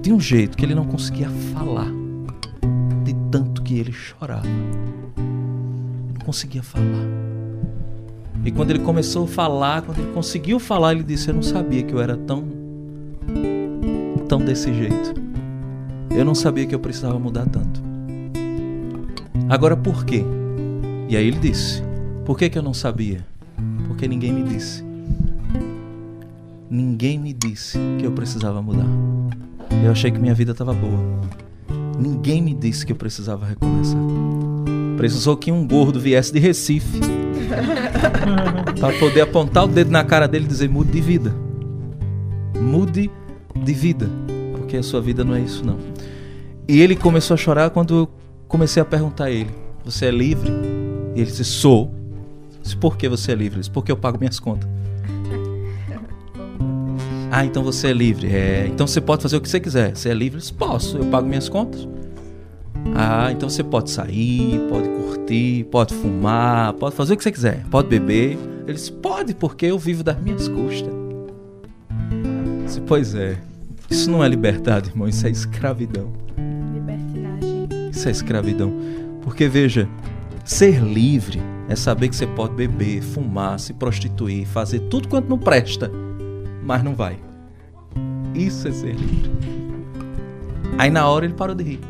De um jeito que ele não conseguia falar. De tanto que ele chorava. Não conseguia falar. E quando ele começou a falar, quando ele conseguiu falar, ele disse: Eu não sabia que eu era tão. tão desse jeito. Eu não sabia que eu precisava mudar tanto. Agora por quê? E aí ele disse: Por que, que eu não sabia? Porque ninguém me disse. Ninguém me disse que eu precisava mudar. Eu achei que minha vida estava boa. Ninguém me disse que eu precisava recomeçar. Precisou que um gordo viesse de Recife para poder apontar o dedo na cara dele e dizer: mude de vida. Mude de vida. Porque a sua vida não é isso, não. E ele começou a chorar quando eu comecei a perguntar a ele: Você é livre? E ele disse: Sou. Eu disse, Por que você é livre? Ele disse, Porque eu pago minhas contas. Ah, então você é livre. É, então você pode fazer o que você quiser. Você é livre? Eu disse, Posso, eu pago minhas contas. Ah, então você pode sair, pode curtir, pode fumar, pode fazer o que você quiser, pode beber. Ele disse, pode, porque eu vivo das minhas custas. Eu disse, pois é. Isso não é liberdade, irmão, isso é escravidão. Libertinagem. Isso é escravidão. Porque veja, ser livre é saber que você pode beber, fumar, se prostituir, fazer tudo quanto não presta, mas não vai. Isso é ser livre. Aí na hora ele parou de rir.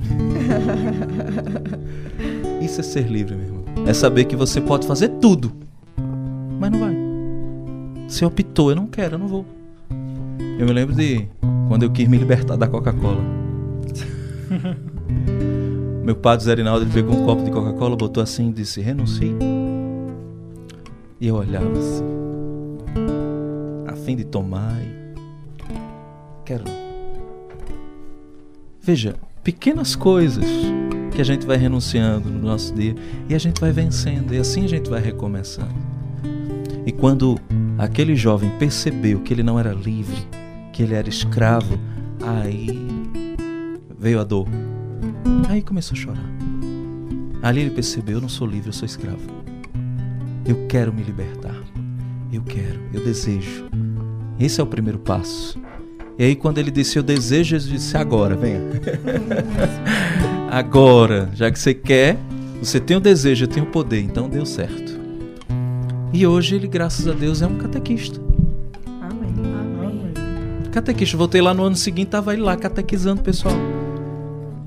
Isso é ser livre, meu irmão. É saber que você pode fazer tudo, mas não vai. Você optou, eu não quero, eu não vou. Eu me lembro de quando eu quis me libertar da Coca-Cola. Meu padre Zé Rinaldo, ele pegou um copo de Coca-Cola, botou assim e disse: renuncie. E eu olhava assim, a fim de tomar e. Quero. Veja, pequenas coisas que a gente vai renunciando no nosso dia e a gente vai vencendo, e assim a gente vai recomeçando. E quando aquele jovem percebeu que ele não era livre, que ele era escravo, aí veio a dor. Aí começou a chorar. Ali ele percebeu: eu não sou livre, eu sou escravo. Eu quero me libertar. Eu quero, eu desejo. Esse é o primeiro passo. E aí, quando ele disse eu desejo, Jesus disse: agora, venha. agora, já que você quer, você tem o desejo, eu tenho o poder, então deu certo. E hoje ele, graças a Deus, é um catequista. Amém. Amém. Catequista, voltei lá no ano seguinte, tava ele lá catequizando o pessoal.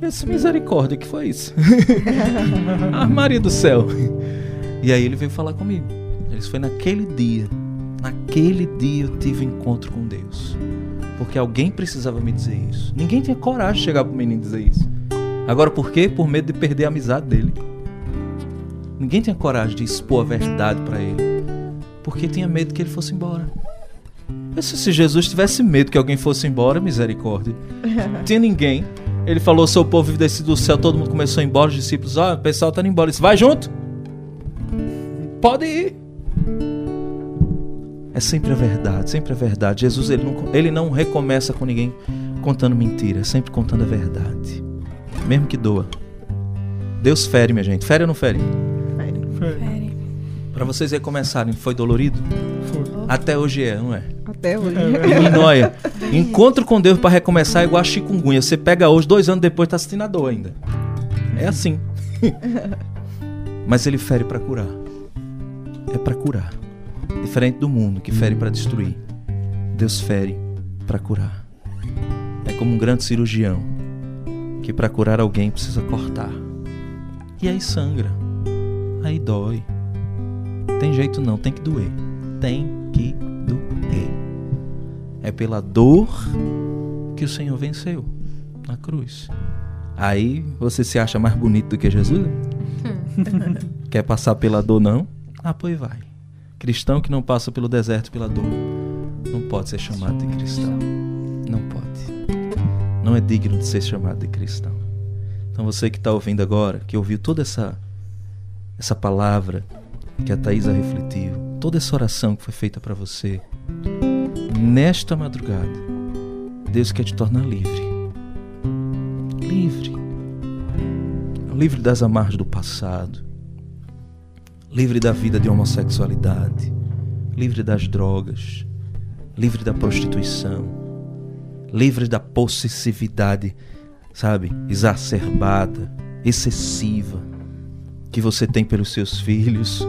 Essa misericórdia, que foi isso? ah, Maria do céu. E aí ele veio falar comigo. Ele foi naquele dia, naquele dia eu tive um encontro com Deus. Porque alguém precisava me dizer isso. Ninguém tinha coragem de chegar pro menino e dizer isso. Agora por quê? Por medo de perder a amizade dele. Ninguém tinha coragem de expor a verdade para ele. Porque tinha medo que ele fosse embora. Mas se Jesus tivesse medo que alguém fosse embora, misericórdia. Não tinha ninguém. Ele falou: seu povo vive descido do céu, todo mundo começou a ir embora, os discípulos, ó, o pessoal tá indo embora. Ele disse: vai junto. Pode ir. É sempre a verdade, sempre a verdade. Jesus ele não, ele não recomeça com ninguém contando mentira, é sempre contando a verdade. Mesmo que doa. Deus fere, minha gente. Fere ou não fere? Fere. Para vocês recomeçarem, foi dolorido? Até hoje é, não é? Até hoje. Menino, olha, encontro com Deus para recomeçar é igual a chikungunya. Você pega hoje, dois anos depois, tá sentindo a dor ainda. É assim. Mas ele fere para curar. É para curar. Diferente do mundo que fere para destruir. Deus fere para curar. É como um grande cirurgião que para curar alguém precisa cortar. E aí sangra. Aí dói. Tem jeito não, tem que doer. Tem que doer. É pela dor que o Senhor venceu na cruz. Aí você se acha mais bonito do que Jesus? Quer passar pela dor não? Ah, pois vai. Cristão que não passa pelo deserto pela dor não pode ser chamado de cristão. Não pode. Não é digno de ser chamado de cristão. Então você que está ouvindo agora, que ouviu toda essa essa palavra que a Thaisa refletiu, toda essa oração que foi feita para você, nesta madrugada, Deus quer te tornar livre. livre. Livre das amarras do passado. Livre da vida de homossexualidade. Livre das drogas. Livre da prostituição. Livre da possessividade, sabe, exacerbada, excessiva que você tem pelos seus filhos,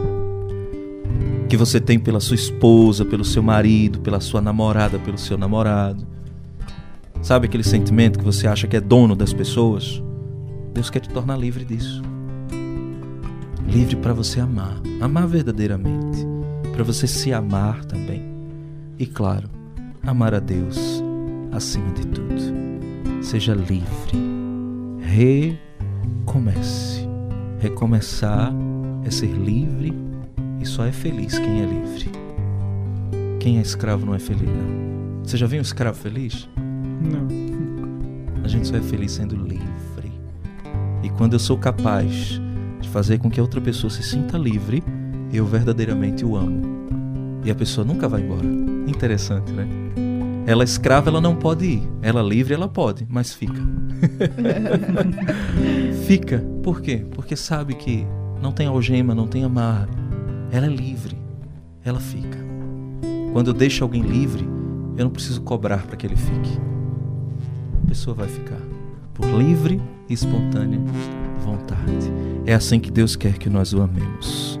que você tem pela sua esposa, pelo seu marido, pela sua namorada, pelo seu namorado. Sabe aquele sentimento que você acha que é dono das pessoas? Deus quer te tornar livre disso. Livre para você amar, amar verdadeiramente, para você se amar também. E claro, amar a Deus acima de tudo. Seja livre. Recomece. Recomeçar é ser livre e só é feliz quem é livre. Quem é escravo não é feliz, não. Você já viu um escravo feliz? Não. A gente só é feliz sendo livre. E quando eu sou capaz de fazer com que a outra pessoa se sinta livre, eu verdadeiramente o amo. E a pessoa nunca vai embora. Interessante, né? Ela escrava, ela não pode ir. Ela livre, ela pode, mas fica. fica. Por quê? Porque sabe que não tem algema, não tem amarra. Ela é livre. Ela fica. Quando eu deixo alguém livre, eu não preciso cobrar para que ele fique. A pessoa vai ficar por livre e espontânea vontade. É assim que Deus quer que nós o amemos.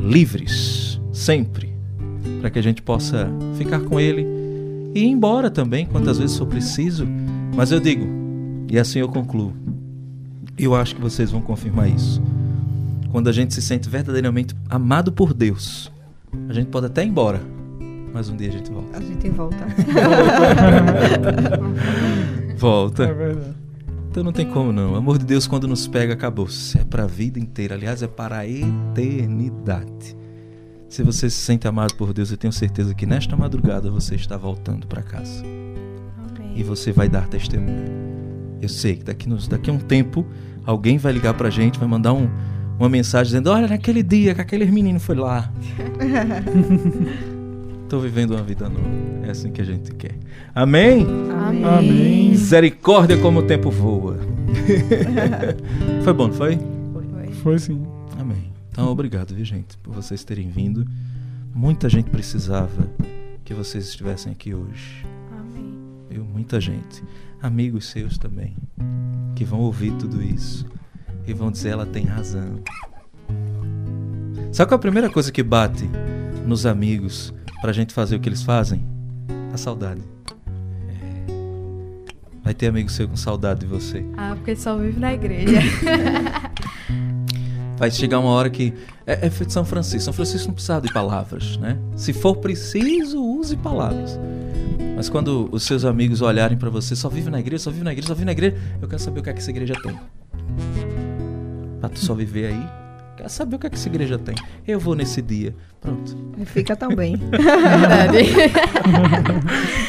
Livres, sempre, para que a gente possa ficar com Ele e ir embora também, quantas vezes for preciso. Mas eu digo, e assim eu concluo, eu acho que vocês vão confirmar isso. Quando a gente se sente verdadeiramente amado por Deus, a gente pode até ir embora, mas um dia a gente volta. A gente volta. volta. É verdade. Então não tem como não. O amor de Deus quando nos pega acabou. É para a vida inteira. Aliás, é para a eternidade. Se você se sente amado por Deus, eu tenho certeza que nesta madrugada você está voltando para casa. Amém. E você vai dar testemunho. Eu sei que daqui, nos, daqui a um tempo alguém vai ligar pra gente, vai mandar um, uma mensagem dizendo: Olha, naquele dia que aquele menino foi lá. Estou vivendo uma vida nova. É assim que a gente quer. Amém? Amém. Amém. Misericórdia como o tempo voa. foi bom, não foi? Foi sim. Amém. Então, obrigado, viu, gente, por vocês terem vindo. Muita gente precisava que vocês estivessem aqui hoje. Amém. Viu? Muita gente. Amigos seus também. Que vão ouvir tudo isso. E vão dizer, ela tem razão. Sabe qual é a primeira coisa que bate nos amigos pra gente fazer o que eles fazem? A saudade. É. Vai ter amigo seu com saudade de você. Ah, porque só vive na igreja. Vai chegar uma hora que. É, é feito São Francisco. São Francisco não precisa de palavras, né? Se for preciso, use palavras. Mas quando os seus amigos olharem pra você, só vive na igreja, só vive na igreja, só vive na igreja, eu quero saber o que é que essa igreja tem. Pra tu só viver aí, quero saber o que é que essa igreja tem. Eu vou nesse dia. Pronto. Fica também. Verdade.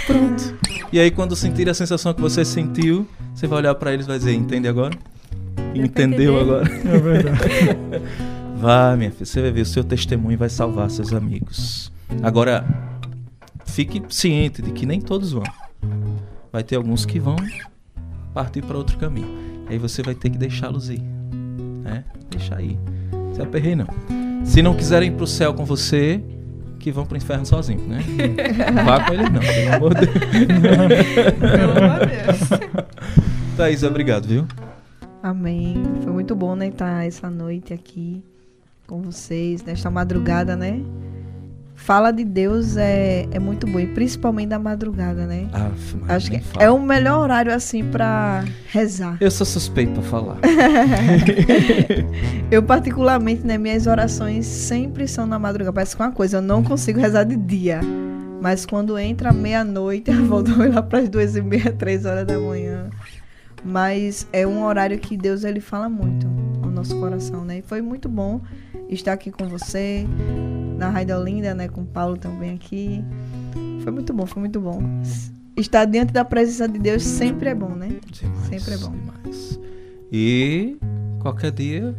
Pronto. E aí, quando sentir a sensação que você sentiu, você vai olhar pra eles e vai dizer: Entende agora? Entendeu agora? É verdade. Vai, minha filha, você vai ver, o seu testemunho vai salvar seus amigos. Agora, fique ciente de que nem todos vão. Vai ter alguns que vão partir para outro caminho. Aí você vai ter que deixá-los ir. Né? Deixa aí. Se aperrei, não. Se não quiserem ir pro céu com você, que vão pro inferno sozinho, né? Não vá com eles, não, pelo amor de Deus. Pelo amor de Deus. Thaís, obrigado, viu? Amém. Foi muito bom, né, estar essa noite aqui com vocês, nesta madrugada, né? Fala de Deus é, é muito bom, e principalmente da madrugada, né? Acho que fala. é o melhor horário, assim, pra rezar. Eu sou suspeito pra falar. Eu, particularmente, né, minhas orações sempre são na madrugada. Parece que é uma coisa, eu não consigo rezar de dia. Mas quando entra meia-noite, eu volto lá para as duas e meia, três horas da manhã. Mas é um horário que Deus ele fala muito ao nosso coração, né? E foi muito bom estar aqui com você, na Rádio Olinda, né? Com o Paulo também aqui. Foi muito bom, foi muito bom. Estar diante da presença de Deus sempre é bom, né? Demais, Sempre é bom. Demais. E qualquer dia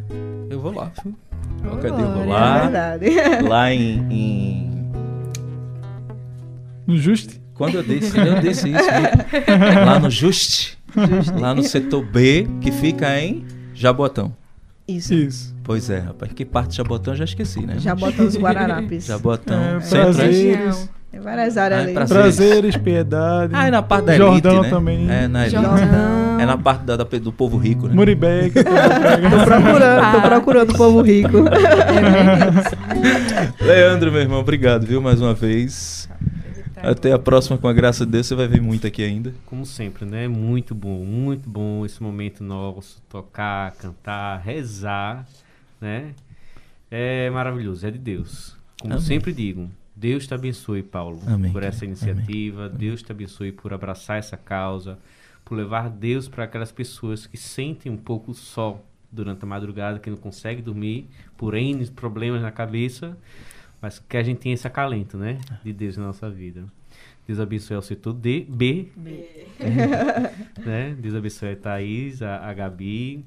eu vou lá, viu? Qualquer dia eu vou Glória. É lá. verdade. Lá em, em No Juste? quando eu disse, eu disse isso lá no Juste, lá no setor B, que fica em Jabotão. Isso. Isso. Pois é, rapaz. Que parte de Jabotão eu já esqueci, né? Jabotão dos Guararapes. Jabotão. É, é? prazeres. Tem várias áreas Ah, é ali. pra- Prazeres, piedade. Ah, é na parte da Jordão elite, né? também. É na elite. Jordão. É na parte da- da- do povo rico, né? Muribeca. Tô procurando, tô procurando o povo rico. Leandro, meu irmão, obrigado, viu, mais uma vez. Até a próxima, com a graça de Deus, você vai ver muito aqui ainda. Como sempre, né? Muito bom, muito bom esse momento nosso, tocar, cantar, rezar, né? É maravilhoso, é de Deus. Como Amém. sempre digo, Deus te abençoe, Paulo, Amém, por essa iniciativa. Deus te abençoe por abraçar essa causa, por levar Deus para aquelas pessoas que sentem um pouco só durante a madrugada, que não conseguem dormir por N problemas na cabeça, mas que a gente tenha esse acalento, né? De Deus na nossa vida. Deus abençoe ao setor D, B, né? Deus abençoe a Thaís, a, a Gabi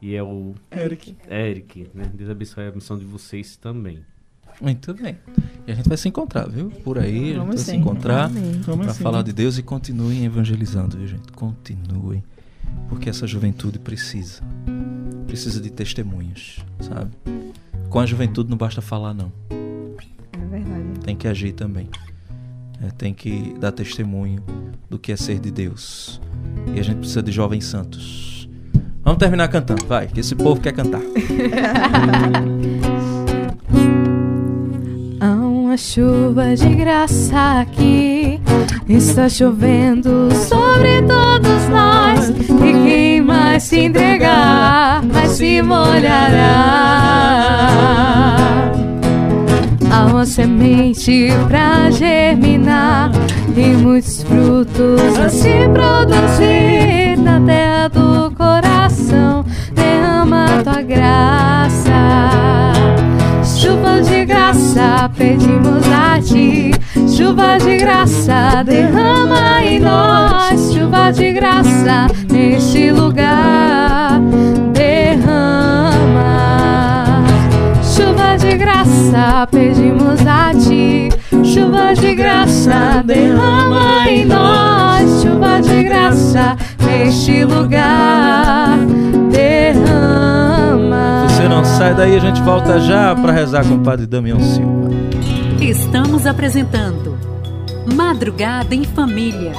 e é o Eric. Eric, né? Deus abençoe a missão de vocês também. Muito bem. E a gente vai se encontrar, viu? Por aí, a gente Vamos vai se sim. encontrar Amém. Vamos para falar de Deus e continuem evangelizando, viu, gente? Continuem. Porque essa juventude precisa. Precisa de testemunhos, sabe? Com a juventude não basta falar, não. Tem que agir também. É, tem que dar testemunho do que é ser de Deus. E a gente precisa de jovens santos. Vamos terminar cantando, vai, que esse povo quer cantar. Há uma chuva de graça aqui. Está chovendo sobre todos nós. E quem mais se entregar, mais se molhará. Há uma semente pra germinar e muitos frutos a se produzir na terra do coração. Derrama tua graça. Chuva de graça, pedimos a ti. Chuva de graça, derrama em nós. Chuva de graça, neste lugar. Graça, pedimos a ti. Chuva de graça, derrama em nós. Chuva de graça, neste lugar. Derrama. Você não sai daí, a gente volta já para rezar com o Padre Damião Silva. Estamos apresentando Madrugada em Família.